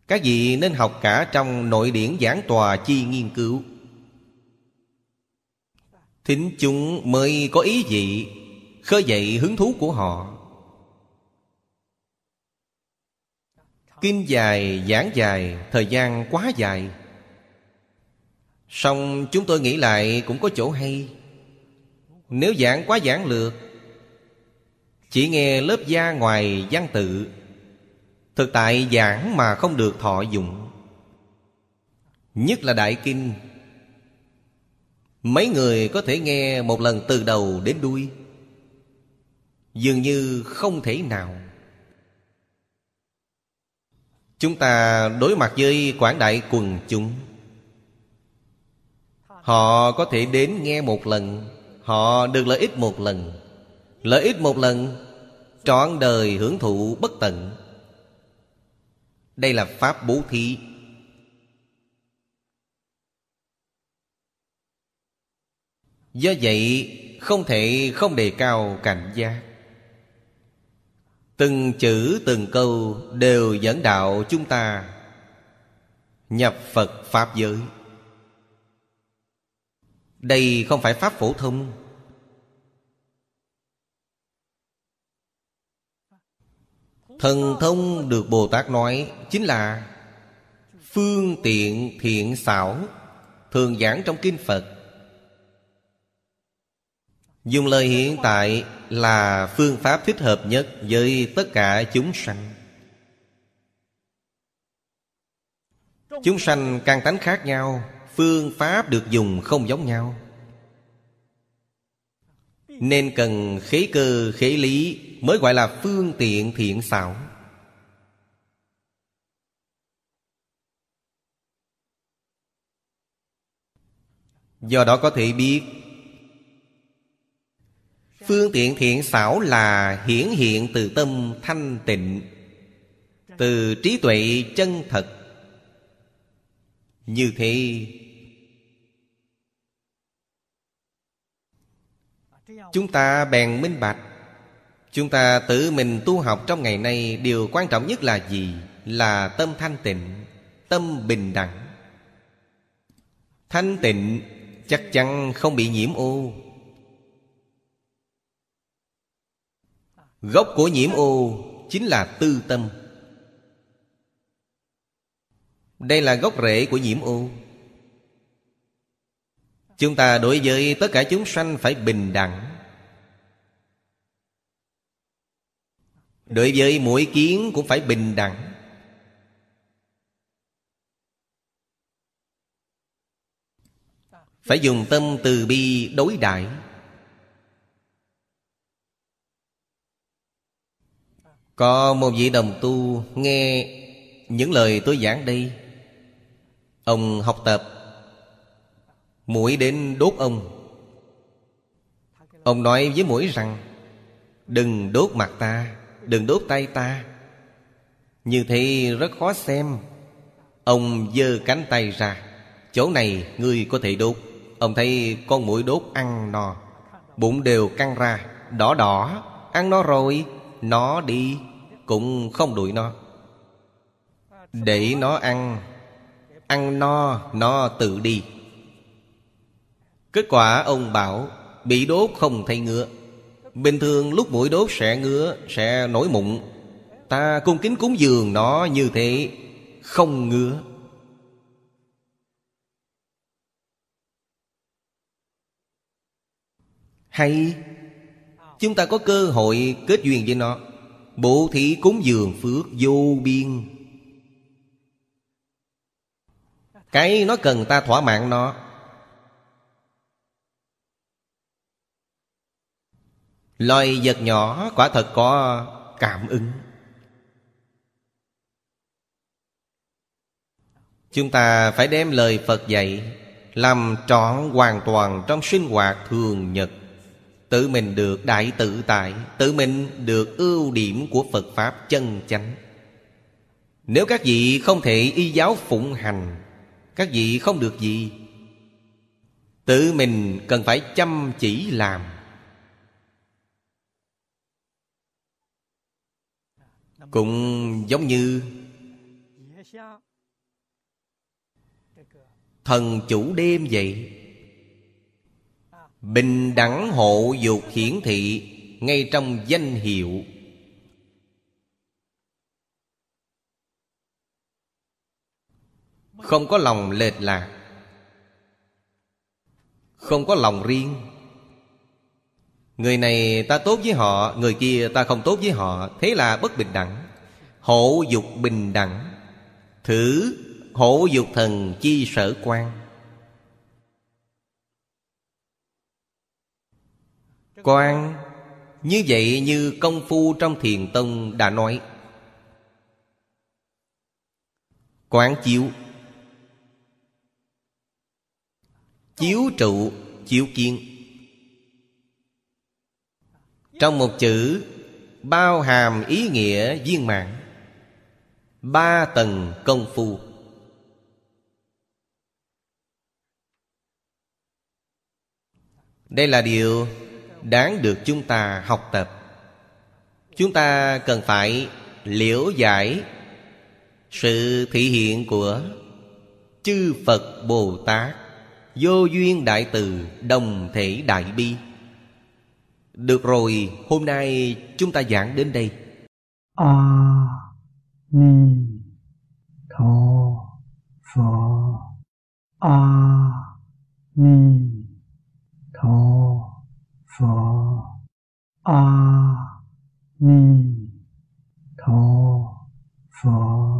Các vị nên học cả trong nội điển giảng tòa chi nghiên cứu. Thính chúng mới có ý vị Khơi dậy hứng thú của họ. Kinh dài, giảng dài, thời gian quá dài. Xong chúng tôi nghĩ lại cũng có chỗ hay. Nếu giảng quá giảng lược, Chỉ nghe lớp da ngoài văn tự, Thực tại giảng mà không được thọ dụng. Nhất là Đại Kinh. Mấy người có thể nghe một lần từ đầu đến đuôi, Dường như không thể nào. Chúng ta đối mặt với quảng đại quần chúng. Họ có thể đến nghe một lần. Họ được lợi ích một lần. Lợi ích một lần, Trọn đời hưởng thụ bất tận. Đây là Pháp bố thí. Do vậy, không thể không đề cao cảnh giác. Từng chữ, từng câu đều dẫn đạo chúng ta Nhập Phật Pháp giới. Đây không phải Pháp phổ thông. Thần thông được Bồ Tát nói Chính là Phương tiện thiện xảo, Thường giảng trong Kinh Phật. Dùng lời hiện tại là phương pháp thích hợp nhất với tất cả chúng sanh. Chúng sanh càng tánh khác nhau. Phương pháp được dùng không giống nhau. Nên cần khế cơ, khế lý Mới gọi là phương tiện thiện xảo. Do đó có thể biết, Phương tiện thiện xảo là hiển hiện từ tâm thanh tịnh, Từ trí tuệ chân thật. Như thế Chúng ta bèn minh bạch. Chúng ta tự mình tu học trong ngày nay, Điều quan trọng nhất là gì? Là tâm thanh tịnh, Tâm bình đẳng. Thanh tịnh chắc chắn không bị nhiễm ô. Gốc của nhiễm ô chính là tư tâm. Đây là gốc rễ của nhiễm ô. Chúng ta đối với tất cả chúng sanh phải bình đẳng. Đối với mỗi kiến cũng phải bình đẳng. Phải dùng tâm từ bi đối đại. Có một vị đồng tu nghe những lời tôi giảng đây. Ông học tập. Mũi đến đốt ông. Ông nói với mũi rằng, Đừng đốt mặt ta. Đừng đốt tay ta. Như thế rất khó xem. Ông giơ cánh tay ra. Chỗ này ngươi có thể đốt. Ông thấy con mũi đốt ăn no. Bụng đều căng ra. Đỏ đỏ. Ăn nó rồi. Nó đi. Cũng không đuổi nó. Để nó ăn. Ăn no, Nó tự đi. Kết quả ông bảo, Bị đốt không thấy ngựa. Bình thường lúc mũi đốt sẽ ngứa, Sẽ nổi mụn. Ta cung kính cúng dường nó như thế, Không ngứa. Hay, Chúng ta có cơ hội kết duyên với nó. Bộ thị cúng dường phước vô biên. Cái nó cần ta thỏa mãn nó. Loài vật nhỏ quả thật có cảm ứng. Chúng ta phải đem lời Phật dạy Làm trọn hoàn toàn trong sinh hoạt thường nhật. Tự mình được đại tự tại, Tự mình được ưu điểm của Phật Pháp chân chánh. Nếu các vị không thể y giáo phụng hành, Các vị không được gì. Tự mình cần phải chăm chỉ làm. Cũng giống như Thần chủ đêm vậy. Bình đẳng hộ dục hiển thị Ngay trong danh hiệu. Không có lòng lệch lạc. Không có lòng riêng. Người này ta tốt với họ, Người kia ta không tốt với họ, Thế là bất bình đẳng. Hổ dục bình đẳng. Thử hổ dục thần chi sở quan. Quan, Như vậy như công phu trong thiền tông đã nói. Quán chiếu. Chiếu trụ, Chiếu kiên Trong một chữ, Bao hàm ý nghĩa viên mãn. Ba tầng công phu. Đây là điều đáng được chúng ta học tập. Chúng ta cần phải liễu giải sự thị hiện của chư phật bồ tát, vô duyên đại từ, đồng thể đại bi. Được rồi, hôm nay chúng ta giảng đến đây. À. 弥陀佛阿弥陀佛阿弥陀佛。